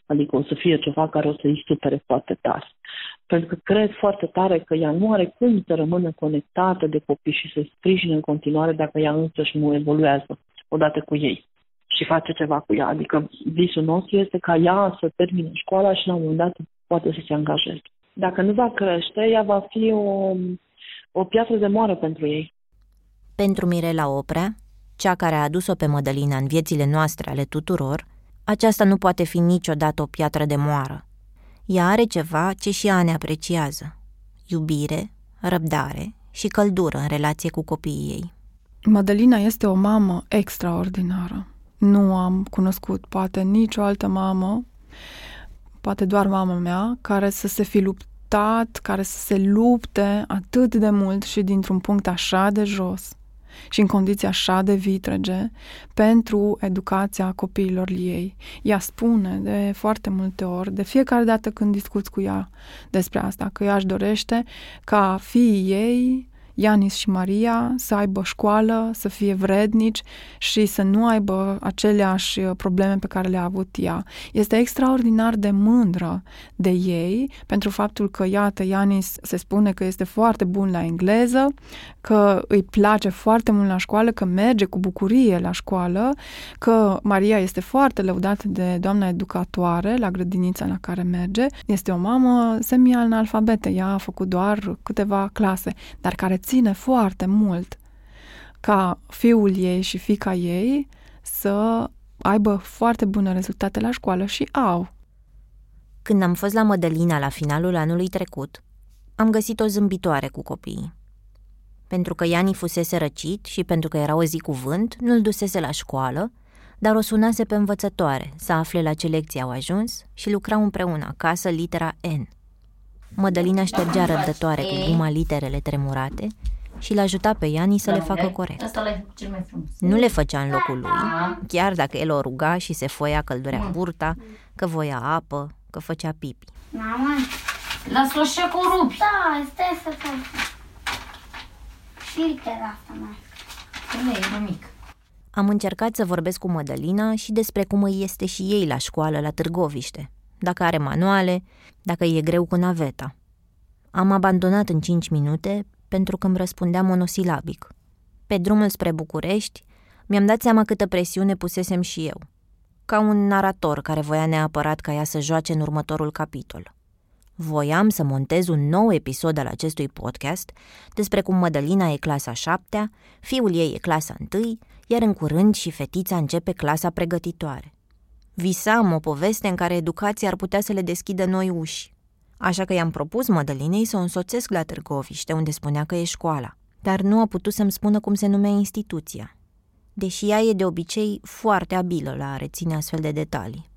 Adică o să fie ceva care o să-i supere foarte tare. Pentru că cred foarte tare că ea nu are cum să rămână conectată de copii și să sprijine în continuare dacă ea însăși nu evoluează odată cu ei. și face ceva cu ea. Adică visul nostru este ca ea să termine școala și la un moment dat poate să se angajeze. Dacă nu va crește, ea va fi o, o piatră de moară pentru ei. Pentru Mirela Oprea, cea care a adus-o pe Mădălina în viețile noastre ale tuturor, aceasta nu poate fi niciodată o piatră de moară. Ea are ceva ce și ea ne apreciază. Iubire, răbdare și căldură în relație cu copiii ei. Madalina este o mamă extraordinară. Nu am cunoscut poate nicio altă mamă, poate doar mama mea, care să se fi luptat, care să se lupte atât de mult și dintr-un punct așa de jos și în condiții așa de vitrege pentru educația copiilor ei. Ea spune de foarte multe ori, de fiecare dată când discuți cu ea despre asta, că ea își dorește ca fiii ei Ianis și Maria să aibă școală, să fie vrednici și să nu aibă aceleași uh, probleme pe care le-a avut ea. Este extraordinar de mândră de ei pentru faptul că, iată, Ianis se spune că este foarte bun la engleză, că îi place foarte mult la școală, că merge cu bucurie la școală, că Maria este foarte lăudată de doamna educatoare la grădinița la care merge. Este o mamă semi-analfabetă, ea a făcut doar câteva clase, dar care ține foarte mult ca fiul ei și fica ei să aibă foarte bune rezultate la școală și au. Când am fost la Mădălina la finalul anului trecut, am găsit o zâmbitoare cu copiii. Pentru că Iani fusese răcit și pentru că era o zi cu vânt, nu-l dusese la școală, dar o sunase pe învățătoare să afle la ce lecții au ajuns și lucrau împreună acasă litera N. Mădălina ștergea răbdătoare cu guma literele tremurate și l ajuta pe Iani să le facă corect. Nu le făcea în locul lui, chiar dacă el o ruga și se foia căldurea burta, că voia apă, că făcea pipi. Mama, las-o și cu rupi. Da, stai să fac. Și litera asta, mai. Nu e nimic. Am încercat să vorbesc cu Mădălina și despre cum îi este și ei la școală la Târgoviște, dacă are manuale, dacă e greu cu naveta. Am abandonat în cinci minute pentru că îmi răspundea monosilabic. Pe drumul spre București, mi-am dat seama câtă presiune pusesem și eu, ca un narator care voia neapărat ca ea să joace în următorul capitol. Voiam să montez un nou episod al acestui podcast despre cum Mădălina e clasa șaptea, fiul ei e clasa întâi, iar în curând și fetița începe clasa pregătitoare. Visam o poveste în care educația ar putea să le deschidă noi uși. Așa că i-am propus Mădălinei să o însoțesc la Târgoviște, unde spunea că e școala. Dar nu a putut să-mi spună cum se numea instituția. Deși ea e de obicei foarte abilă la a reține astfel de detalii.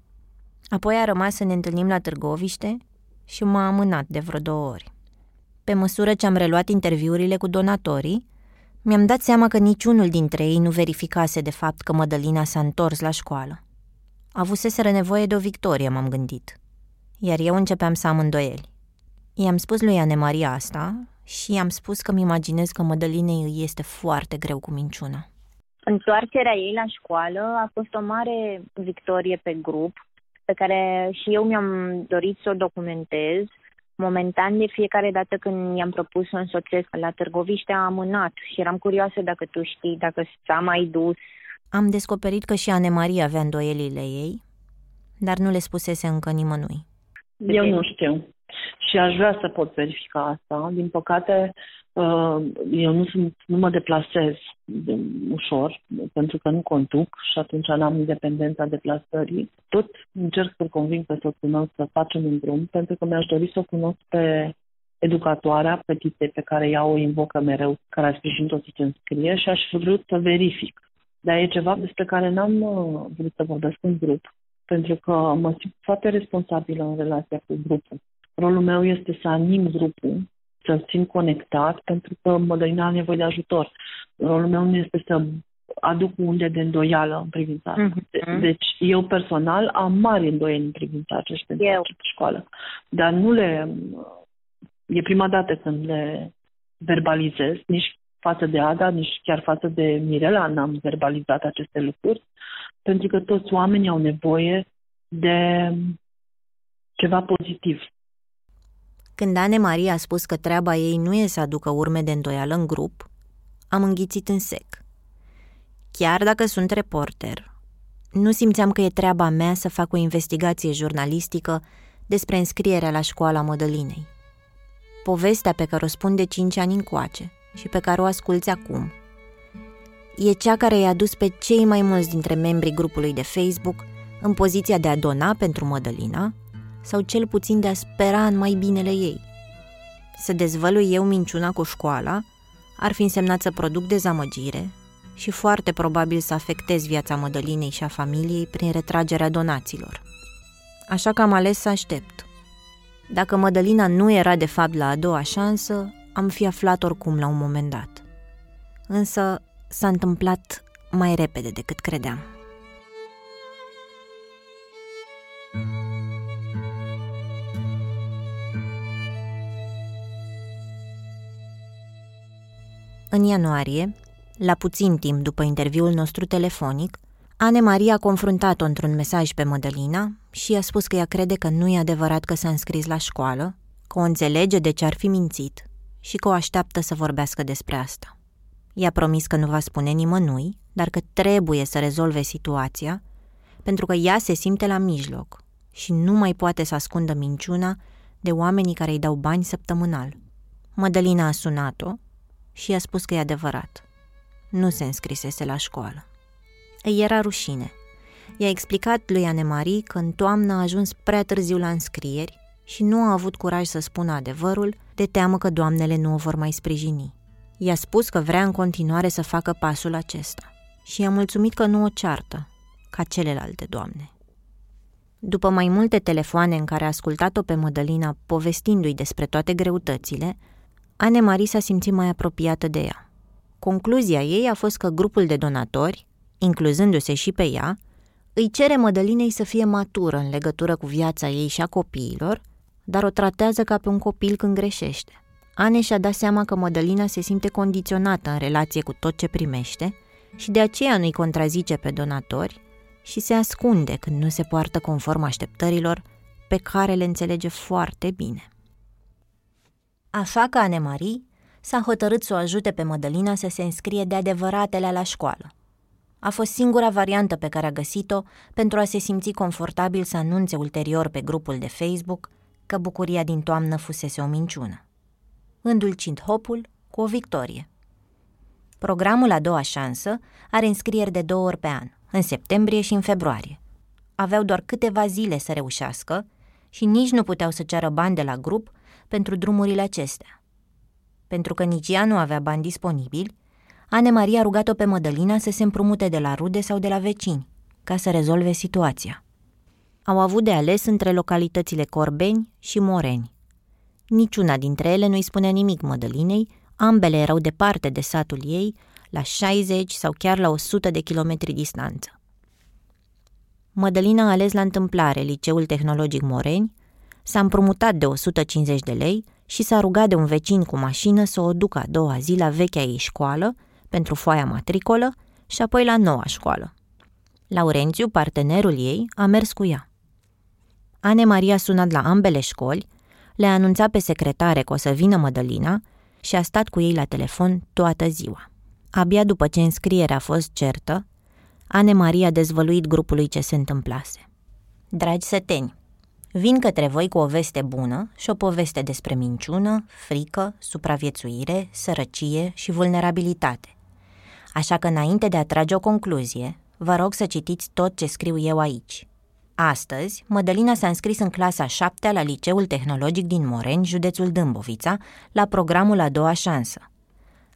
Apoi a rămas să ne întâlnim la Târgoviște și m-a amânat de vreo două ori. Pe măsură ce am reluat interviurile cu donatorii, mi-am dat seama că niciunul dintre ei nu verificase de fapt că Mădălina s-a întors la școală. Avuseseră nevoie de o victorie, m-am gândit. Iar eu începeam să am îndoieli. I-am spus lui Ane Maria asta și i-am spus că mi imaginez că Mădălinei îi este foarte greu cu minciuna. Întoarcerea ei la școală a fost o mare victorie pe grup, pe care și eu mi-am dorit să o documentez. Momentan, de fiecare dată când i-am propus să o însoțesc la Târgoviște, a amânat și eram curioasă dacă tu știi, dacă s-a mai dus am descoperit că și Anemaria avea îndoielile ei, dar nu le spusese încă nimănui. Eu nu știu și aș vrea să pot verifica asta. Din păcate, uh, eu nu, sunt, nu mă deplasez ușor, pentru că nu conduc și atunci n-am independența deplasării. Tot încerc să-l conving pe soțul meu să facem un drum, pentru că mi-aș dori să o cunosc pe educatoarea petitei pe care ea o invocă mereu, care a sprijinit-o să înscrie și aș vrut să verific dar e ceva despre care n-am uh, vrut să vorbesc în grup, pentru că mă simt foarte responsabilă în relația cu grupul. Rolul meu este să anim grupul, să-l țin conectat, pentru că Mădălina are nevoie de ajutor. Rolul meu nu este să aduc unde de îndoială în privința asta. Mm-hmm. Deci eu personal am mari îndoieli în privința acestei școală. Dar nu le... E prima dată când le verbalizez, nici față de Ada, nici chiar față de Mirela n-am verbalizat aceste lucruri, pentru că toți oamenii au nevoie de ceva pozitiv. Când Ane Maria a spus că treaba ei nu e să aducă urme de îndoială în grup, am înghițit în sec. Chiar dacă sunt reporter, Nu simțeam că e treaba mea să fac o investigație jurnalistică despre înscrierea la școala Mădălinei. Povestea pe care o spun de cinci ani încoace și pe care o asculți acum e cea care i-a dus pe cei mai mulți dintre membrii grupului de Facebook în poziția de a dona pentru Mădălina sau cel puțin de a spera în mai binele ei. Să dezvălui eu minciuna cu școala ar fi însemnat să produc dezamăgire și foarte probabil să afectez viața Mădălinei și a familiei prin retragerea donațiilor. Așa că am ales să aștept. Dacă Mădălina nu era de fapt la a doua șansă, am fi aflat oricum la un moment dat. Însă s-a întâmplat mai repede decât credeam. În ianuarie, la puțin timp după interviul nostru telefonic, Ane Maria a confruntat-o într-un mesaj pe Mădălina și i-a spus că ea crede că nu e adevărat că s-a înscris la școală, că o înțelege de ce ar fi mințit și că o așteaptă să vorbească despre asta. I-a promis că nu va spune nimănui, dar că trebuie să rezolve situația, pentru că ea se simte la mijloc și nu mai poate să ascundă minciuna de oamenii care îi dau bani săptămânal. Mădălina a sunat-o și i-a spus că e adevărat. Nu se înscrisese la școală. Îi era rușine. I-a explicat lui Anemarie că în toamnă a ajuns prea târziu la înscrieri și nu a avut curaj să spună adevărul, de teamă că doamnele nu o vor mai sprijini. I-a spus că vrea în continuare să facă pasul acesta și i-a mulțumit că nu o ceartă, ca celelalte doamne. După mai multe telefoane în care a ascultat-o pe Mădălina povestindu-i despre toate greutățile, Anne Marie s-a simțit mai apropiată de ea. Concluzia ei a fost că grupul de donatori, incluzându-se și pe ea, îi cere Mădălinei să fie matură în legătură cu viața ei și a copiilor, dar o tratează ca pe un copil când greșește. Ane și-a dat seama că Mădălina se simte condiționată în relație cu tot ce primește și de aceea nu-i contrazice pe donatori și se ascunde când nu se poartă conform așteptărilor pe care le înțelege foarte bine. Așa că Anemarie s-a hotărât să o ajute pe Mădălina să se înscrie de adevăratele la școală. A fost singura variantă pe care a găsit-o pentru a se simți confortabil să anunțe ulterior pe grupul de Facebook că bucuria din toamnă fusese o minciună. Îndulcind hopul cu o victorie. Programul a doua șansă are înscrieri de două ori pe an, în septembrie și în februarie. Aveau doar câteva zile să reușească și nici nu puteau să ceară bani de la grup pentru drumurile acestea. Pentru că nici ea nu avea bani disponibili, Ane Maria a rugat-o pe Mădălina să se împrumute de la rude sau de la vecini, ca să rezolve situația. Au avut de ales între localitățile Corbeni și Moreni. Niciuna dintre ele nu-i spunea nimic Mădălinei, ambele erau departe de satul ei, la 60 sau chiar la 100 de kilometri distanță. Mădălina a ales la întâmplare Liceul Tehnologic Moreni, s-a împrumutat de 150 de lei și s-a rugat de un vecin cu mașină să o ducă a doua zi la vechea ei școală, pentru foaia matricolă și apoi la noua școală. Laurențiu, partenerul ei, a mers cu ea. Ane Maria a sunat la ambele școli, le-a anunțat pe secretare că o să vină Mădălina și a stat cu ei la telefon toată ziua. Abia după ce înscrierea a fost certă, Ane Maria a dezvăluit grupului ce se întâmplase. Dragi săteni, vin către voi cu o veste bună și o poveste despre minciună, frică, supraviețuire, sărăcie și vulnerabilitate. Așa că înainte de a trage o concluzie, vă rog să citiți tot ce scriu eu aici. Astăzi, Mădălina s-a înscris în clasa 7 la Liceul Tehnologic din Moreni, județul Dâmbovița, la programul a doua șansă.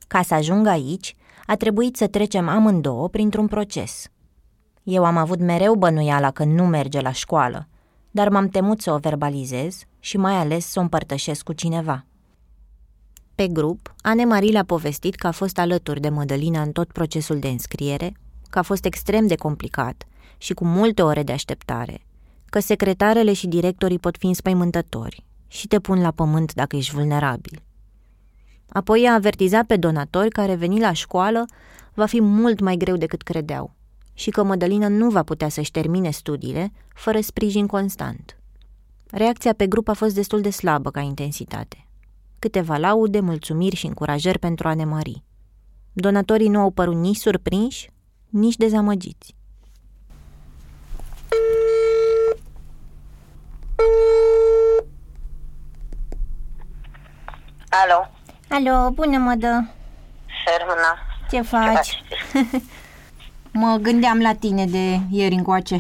Ca să ajung aici, a trebuit să trecem amândouă printr-un proces. Eu am avut mereu bănuiala că nu merge la școală, dar m-am temut să o verbalizez și mai ales să o împărtășesc cu cineva. Pe grup, Ane Marie le-a povestit că a fost alături de Mădălina în tot procesul de înscriere, că a fost extrem de complicat și cu multe ore de așteptare, că secretarele și directorii pot fi înspăimântători și te pun la pământ dacă ești vulnerabil. Apoi i-a avertizat pe donatori care veni la școală va fi mult mai greu decât credeau și că Mădălina nu va putea să-și termine studiile fără sprijin constant. Reacția pe grup a fost destul de slabă ca intensitate. Câteva laude, mulțumiri și încurajări pentru a ne mări. Donatorii nu au părut nici surprinși, nici dezamăgiți. Alo. Alo, bună, mădă. Servuna. Ce faci? Ce faci? mă gândeam la tine de ieri încoace.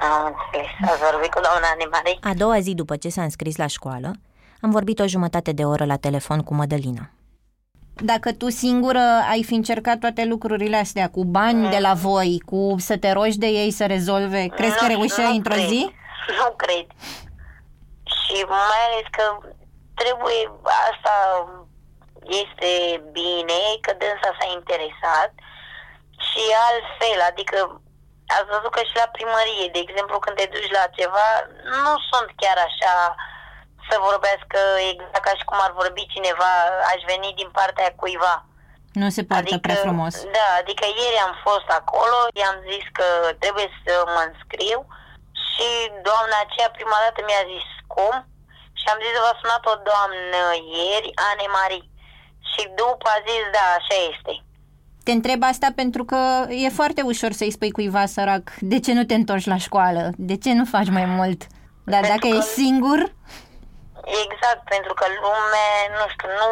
Am înțeles. Ați vorbit cu doamna Animarii? A doua zi după ce s-a înscris la școală, am vorbit o jumătate de oră la telefon cu Mădălina. Dacă tu singură ai fi încercat toate lucrurile astea, cu bani de la voi, cu să te rogi de ei să rezolve, crezi Nu că știu, reușeai nu într-o cred. zi? Nu cred. Și mai ales că trebuie, asta este bine, că dânsa s-a interesat și altfel, adică ați văzut că și la primărie, de exemplu, când te duci la ceva, nu sunt chiar așa să vorbească exact ca și cum ar vorbi cineva, aș veni din partea cuiva. Nu se poartă Adică- prea frumos. Da, adică ieri am fost acolo, i-am zis că trebuie să mă înscriu și doamna aceea prima dată mi-a zis cum și am zis că v-a sunat o doamnă ieri, Ane Marie. Și după a zis, da, așa este. Te întreb asta pentru că e foarte ușor să-i spui cuiva sărac de ce nu te întorci la școală, de ce nu faci mai mult. Dar Pentru dacă că- ești singur, Exact, pentru că lumea, nu știu, nu...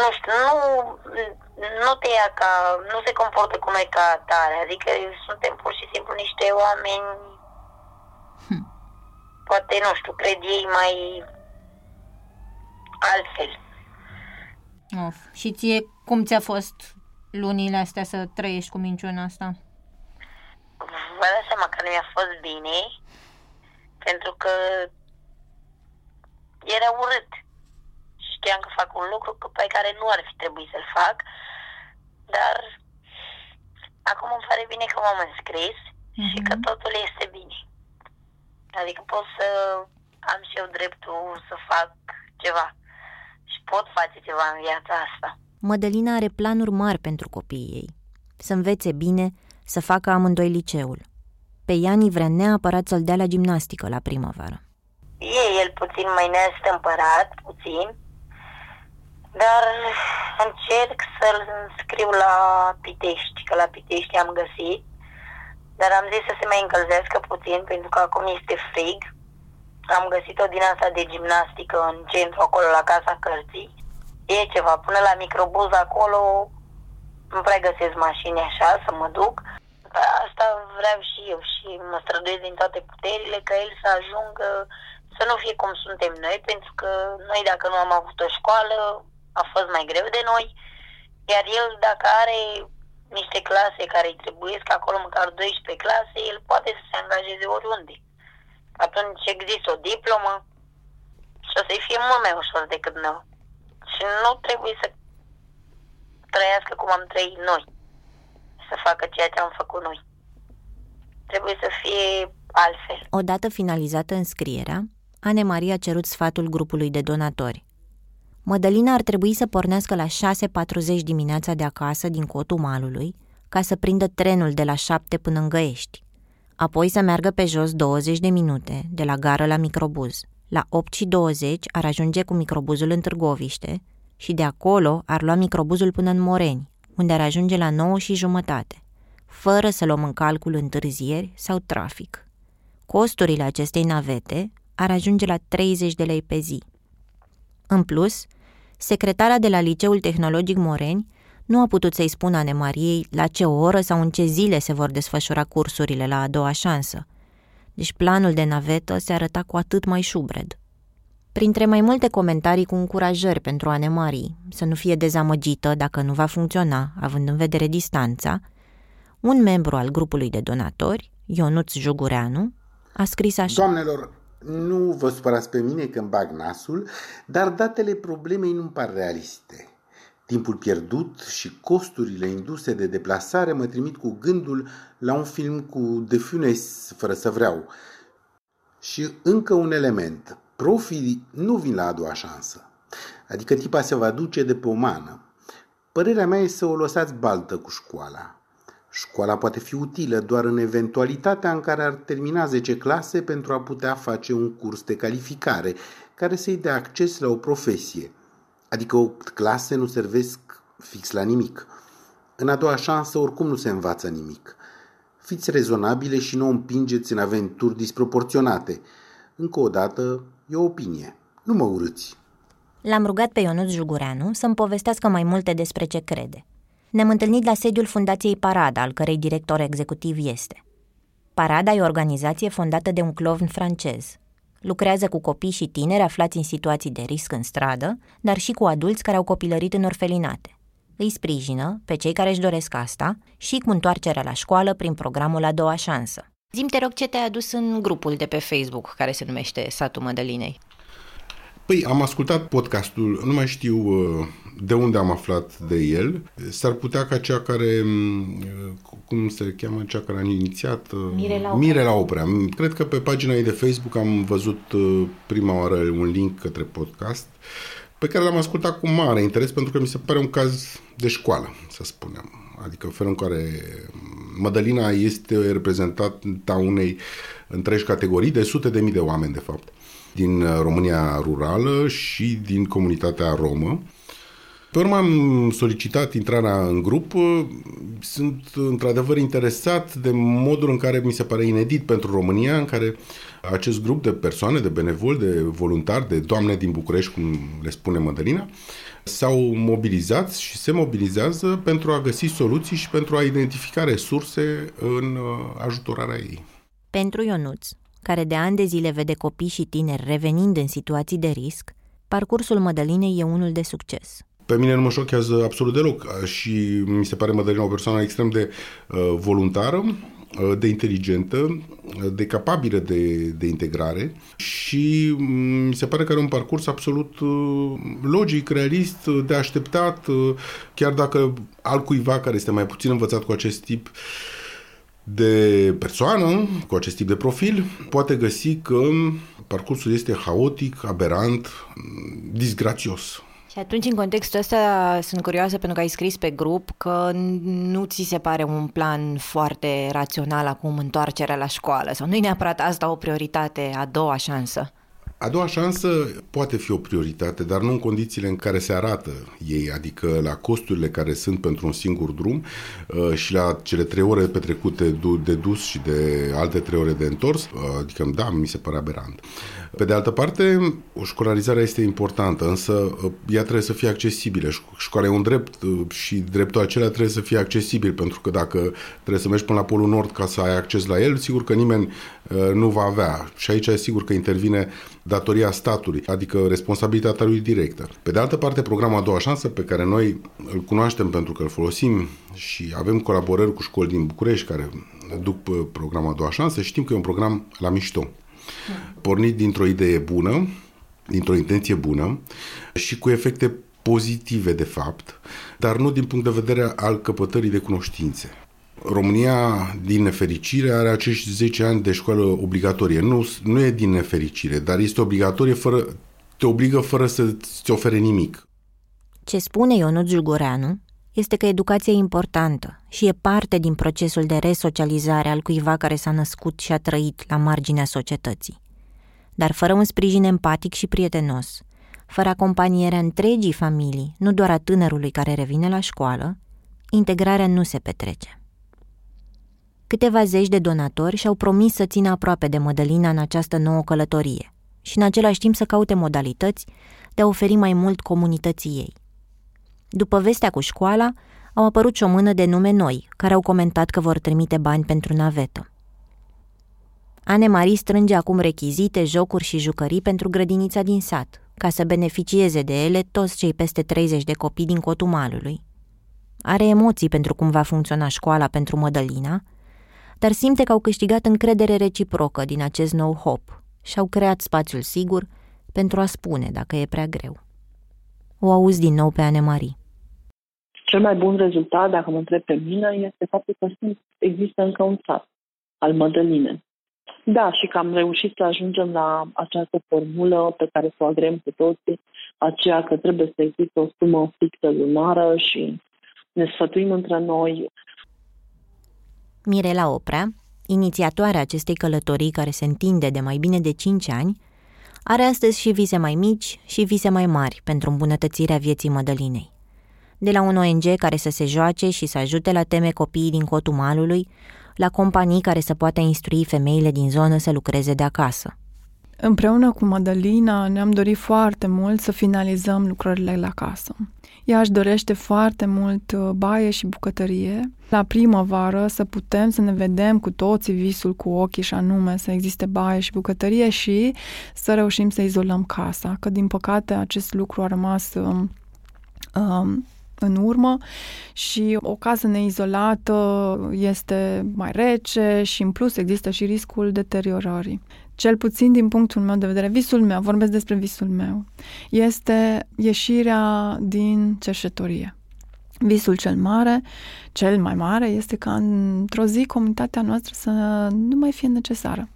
Nu știu, nu, nu te ia ca, nu se comportă cu noi ca atare, adică suntem pur și simplu niște oameni, poate, nu știu, cred ei mai altfel. of. și ție cum ți-a fost lunile astea să trăiești cu minciuna asta? Vă dați seama că nu mi-a fost bine, pentru că era urât. Știam că fac un lucru pe care nu ar fi trebuit să-l fac, dar acum îmi pare bine că m-am înscris și că totul este bine. Adică pot să am și eu dreptul să fac ceva și pot face ceva în viața asta. Mădălina are planuri mari pentru copiii ei. Să învețe bine, să facă amândoi liceul. Pe Iani vrea neapărat să-l dea la gimnastică la primăvară. E el puțin mai neastâmpărat, puțin, dar încerc să-l înscriu la Pitești, că la Pitești am găsit, dar am zis să se mai încălzească puțin, pentru că acum este frig. Am găsit o din asta de gimnastică în centru, acolo la Casa Cărții. E ceva, până la microbuz acolo nu prea găsesc mașini așa să mă duc. Asta vreau și eu și mă străduiesc din toate puterile ca el să ajungă să nu fie cum suntem noi, pentru că noi dacă nu am avut o școală, a fost mai greu de noi, iar el dacă are niște clase care îi trebuie, acolo măcar 12 clase, el poate să se angajeze oriunde. Atunci există o diplomă și o să-i fie mult mai ușor decât noi. Și nu trebuie să trăiască cum am trăit noi, să facă ceea ce am făcut noi. Trebuie să fie altfel. Odată finalizată înscrierea, Ane Maria a cerut sfatul grupului de donatori. Mădălina ar trebui să pornească la 6.40 dimineața de acasă din cotul malului, ca să prindă trenul de la 7 până în Găiești. Apoi să meargă pe jos 20 de minute, de la gară la microbuz. La 8 și 20 ar ajunge cu microbuzul în Târgoviște și de acolo ar lua microbuzul până în Moreni, unde ar ajunge la 9 și jumătate, fără să luăm în calcul întârzieri sau trafic. Costurile acestei navete ar ajunge la 30 de lei pe zi. În plus, secretara de la Liceul Tehnologic Moreni nu a putut să-i spună Ane Mariei la ce oră sau în ce zile se vor desfășura cursurile la a doua șansă. Deci planul de navetă se arăta cu atât mai șubred. Printre mai multe comentarii cu încurajări pentru Ane Marie să nu fie dezamăgită dacă nu va funcționa, având în vedere distanța, un membru al grupului de donatori, Ionuț Jugureanu, a scris așa. Doamnelor, nu vă supărați pe mine că îmi bag nasul, dar datele problemei nu-mi par realiste. Timpul pierdut și costurile induse de deplasare mă trimit cu gândul la un film cu De Funes, fără să vreau. Și încă un element. Profii nu vin la a doua șansă. Adică tipa se va duce de pe o mană. Părerea mea este să o lăsați baltă cu școala. Școala poate fi utilă doar în eventualitatea în care ar termina 10 clase pentru a putea face un curs de calificare care să-i dea acces la o profesie. Adică 8 clase nu servesc fix la nimic. În a doua șansă oricum nu se învață nimic. Fiți rezonabile și nu o împingeți în aventuri disproporționate. Încă o dată, e o opinie. Nu mă urâți. L-am rugat pe Ionuț Jugureanu să-mi povestească mai multe despre ce crede. Ne-am întâlnit la sediul Fundației Parada, al cărei director executiv este. Parada e o organizație fondată de un clovn francez. Lucrează cu copii și tineri aflați în situații de risc în stradă, dar și cu adulți care au copilărit în orfelinate. Îi sprijină pe cei care își doresc asta și cu întoarcerea la școală prin programul A doua șansă. Zim te rog ce te-ai adus în grupul de pe Facebook care se numește Satul Mădălinei. Păi, am ascultat podcastul, nu mai știu uh, de unde am aflat de el. S-ar putea ca cea care, uh, cum se cheamă, cea care a inițiat... Uh, Mirela Oprea. Mirela Oprea. Cred că pe pagina ei de Facebook am văzut prima oară un link către podcast pe care l-am ascultat cu mare interes pentru că mi se pare un caz de școală, să spunem. Adică felul în care Mădălina este reprezentată unei întregi categorii de sute de mii de oameni, de fapt din uh, România rurală și din comunitatea romă. Pe urmă am solicitat intrarea în grup. Sunt într-adevăr interesat de modul în care mi se pare inedit pentru România, în care acest grup de persoane, de benevoli, de voluntari, de doamne din București, cum le spune Mădălina, s-au mobilizat și se mobilizează pentru a găsi soluții și pentru a identifica resurse în uh, ajutorarea ei. Pentru Ionuț, care de ani de zile vede copii și tineri revenind în situații de risc, parcursul Mădălinei e unul de succes. Pe mine nu mă șochează absolut deloc și mi se pare Mădălina o persoană extrem de uh, voluntară, uh, de inteligentă, uh, de capabilă de, de integrare și mm, mi se pare că are un parcurs absolut uh, logic, realist, de așteptat, uh, chiar dacă altcuiva care este mai puțin învățat cu acest tip uh, de persoană cu acest tip de profil poate găsi că parcursul este haotic, aberant, disgrațios. Și atunci, în contextul ăsta, sunt curioasă pentru că ai scris pe grup că nu ți se pare un plan foarte rațional acum întoarcerea la școală sau nu e neapărat asta o prioritate, a doua șansă? A doua șansă poate fi o prioritate, dar nu în condițiile în care se arată ei, adică la costurile care sunt pentru un singur drum uh, și la cele trei ore petrecute de dus și de alte trei ore de întors, uh, adică da, mi se pare aberant. Pe de altă parte, o școlarizare este importantă, însă uh, ea trebuie să fie accesibilă. Școala e un drept și dreptul acela trebuie să fie accesibil, pentru că dacă trebuie să mergi până la Polul Nord ca să ai acces la el, sigur că nimeni nu va avea. Și aici e sigur că intervine datoria statului, adică responsabilitatea lui directă. Pe de altă parte, programul A doua șansă, pe care noi îl cunoaștem pentru că îl folosim și avem colaborări cu școli din București care duc programul A doua șansă, știm că e un program la mișto. Pornit dintr-o idee bună, dintr-o intenție bună și cu efecte pozitive, de fapt, dar nu din punct de vedere al căpătării de cunoștințe. România, din nefericire, are acești 10 ani de școală obligatorie. Nu, nu e din nefericire, dar este obligatorie fără, te obligă fără să-ți ofere nimic. Ce spune Ionut Jugoreanu este că educația e importantă și e parte din procesul de resocializare al cuiva care s-a născut și a trăit la marginea societății. Dar fără un sprijin empatic și prietenos, fără acompanierea întregii familii, nu doar a tânărului care revine la școală, integrarea nu se petrece. Câteva zeci de donatori și-au promis să țină aproape de Mădălina în această nouă călătorie și în același timp să caute modalități de a oferi mai mult comunității ei. După vestea cu școala, au apărut și o mână de nume noi, care au comentat că vor trimite bani pentru navetă. Anne Marie strânge acum rechizite, jocuri și jucării pentru grădinița din sat, ca să beneficieze de ele toți cei peste 30 de copii din Cotumalului. Are emoții pentru cum va funcționa școala pentru Mădălina dar simte că au câștigat încredere reciprocă din acest nou hop și au creat spațiul sigur pentru a spune dacă e prea greu. O auzi din nou pe Anemarie. Cel mai bun rezultat, dacă mă întreb pe mine, este faptul că există încă un sat al Mădăline. Da, și că am reușit să ajungem la această formulă pe care să o agrem cu toții, aceea că trebuie să existe o sumă fixă lunară și ne sfătuim între noi Mirela Oprea, inițiatoarea acestei călătorii care se întinde de mai bine de 5 ani, are astăzi și vise mai mici și vise mai mari pentru îmbunătățirea vieții Mădălinei. De la un ONG care să se joace și să ajute la teme copiii din cotul malului, la companii care să poată instrui femeile din zonă să lucreze de acasă. Împreună cu Madalina ne-am dorit foarte mult să finalizăm lucrările la casă. Ea își dorește foarte mult uh, baie și bucătărie. La primăvară să putem să ne vedem cu toții visul cu ochii și anume să existe baie și bucătărie și să reușim să izolăm casa, că din păcate acest lucru a rămas um, um, în urmă și o casă neizolată este mai rece și în plus există și riscul deteriorării. Cel puțin din punctul meu de vedere, visul meu, vorbesc despre visul meu, este ieșirea din cerșetorie. Visul cel mare, cel mai mare, este ca într-o zi comunitatea noastră să nu mai fie necesară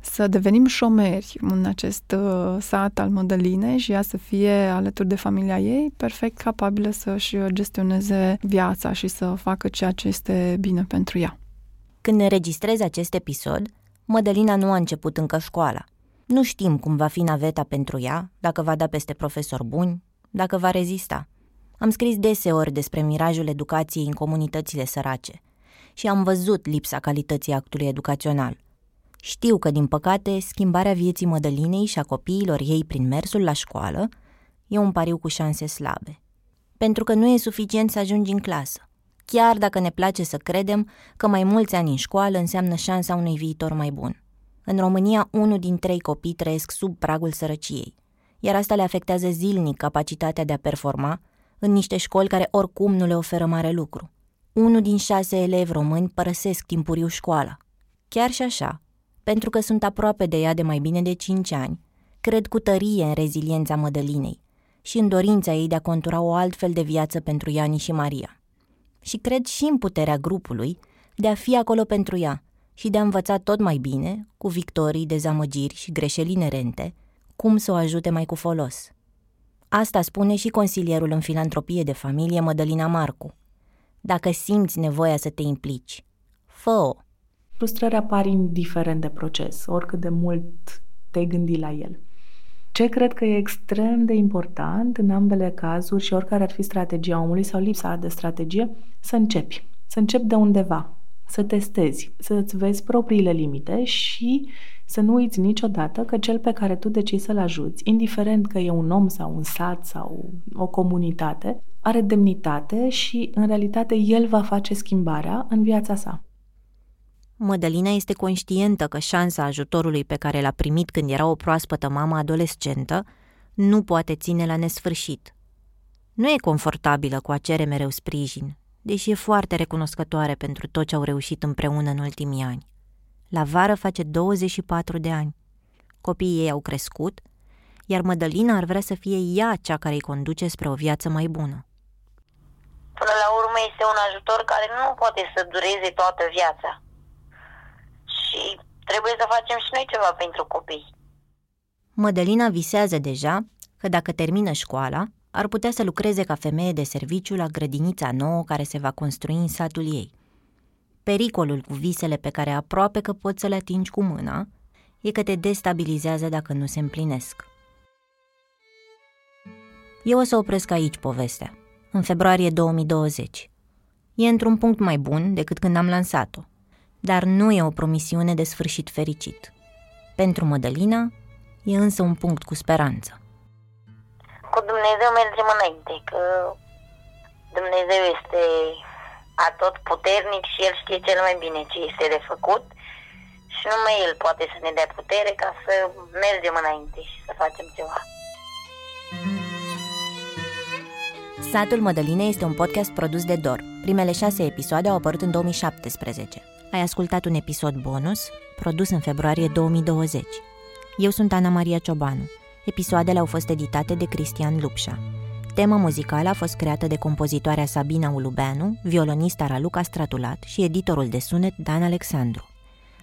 să devenim șomeri în acest uh, sat al Mădălinei și ea să fie alături de familia ei perfect capabilă să-și gestioneze viața și să facă ceea ce este bine pentru ea. Când ne registrez acest episod, Mădălina nu a început încă școala. Nu știm cum va fi naveta pentru ea, dacă va da peste profesori buni, dacă va rezista. Am scris deseori despre mirajul educației în comunitățile sărace și am văzut lipsa calității actului educațional – știu că, din păcate, schimbarea vieții Mădălinei și a copiilor ei prin mersul la școală e un pariu cu șanse slabe. Pentru că nu e suficient să ajungi în clasă, chiar dacă ne place să credem că mai mulți ani în școală înseamnă șansa unui viitor mai bun. În România, unul din trei copii trăiesc sub pragul sărăciei, iar asta le afectează zilnic capacitatea de a performa în niște școli care oricum nu le oferă mare lucru. Unul din șase elevi români părăsesc timpuriu școala. Chiar și așa, pentru că sunt aproape de ea de mai bine de 5 ani, cred cu tărie în reziliența Mădălinei și în dorința ei de a contura o altfel de viață pentru Iani și Maria. Și cred și în puterea grupului de a fi acolo pentru ea și de a învăța tot mai bine, cu victorii, dezamăgiri și greșeli inerente, cum să o ajute mai cu folos. Asta spune și consilierul în filantropie de familie Mădălina Marcu. Dacă simți nevoia să te implici, fă-o Frustrări apar indiferent de proces, oricât de mult te-ai gândi la el. Ce cred că e extrem de important în ambele cazuri și oricare ar fi strategia omului sau lipsa de strategie, să începi. Să începi de undeva, să testezi, să-ți vezi propriile limite și să nu uiți niciodată că cel pe care tu decizi să-l ajuți, indiferent că e un om sau un sat sau o comunitate, are demnitate și, în realitate, el va face schimbarea în viața sa. Mădălina este conștientă că șansa ajutorului pe care l-a primit când era o proaspătă mamă adolescentă nu poate ține la nesfârșit. Nu e confortabilă cu a cere mereu sprijin, deși e foarte recunoscătoare pentru tot ce au reușit împreună în ultimii ani. La vară face 24 de ani. Copiii ei au crescut, iar Mădălina ar vrea să fie ea cea care îi conduce spre o viață mai bună. Până la urmă este un ajutor care nu poate să dureze toată viața și trebuie să facem și noi ceva pentru copii. Mădălina visează deja că dacă termină școala, ar putea să lucreze ca femeie de serviciu la grădinița nouă care se va construi în satul ei. Pericolul cu visele pe care aproape că poți să le atingi cu mâna e că te destabilizează dacă nu se împlinesc. Eu o să opresc aici povestea, în februarie 2020. E într-un punct mai bun decât când am lansat-o, dar nu e o promisiune de sfârșit fericit. Pentru Mădălina, e însă un punct cu speranță. Cu Dumnezeu mergem înainte, că Dumnezeu este atot puternic și El știe cel mai bine ce este de făcut și numai El poate să ne dea putere ca să mergem înainte și să facem ceva. Satul Mădălinei este un podcast produs de Dor. Primele șase episoade au apărut în 2017. Ai ascultat un episod bonus, produs în februarie 2020. Eu sunt Ana Maria Ciobanu. Episoadele au fost editate de Cristian Lupșa. Tema muzicală a fost creată de compozitoarea Sabina Ulubeanu, violonista Raluca Stratulat și editorul de sunet Dan Alexandru.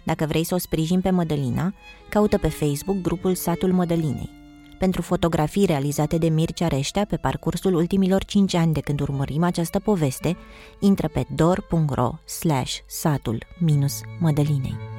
Dacă vrei să o sprijin pe Mădălina, caută pe Facebook grupul Satul Mădălinei. Pentru fotografii realizate de Mircea Reștea pe parcursul ultimilor 5 ani de când urmărim această poveste, intră pe dor.ro slash satul minus Mădălinei.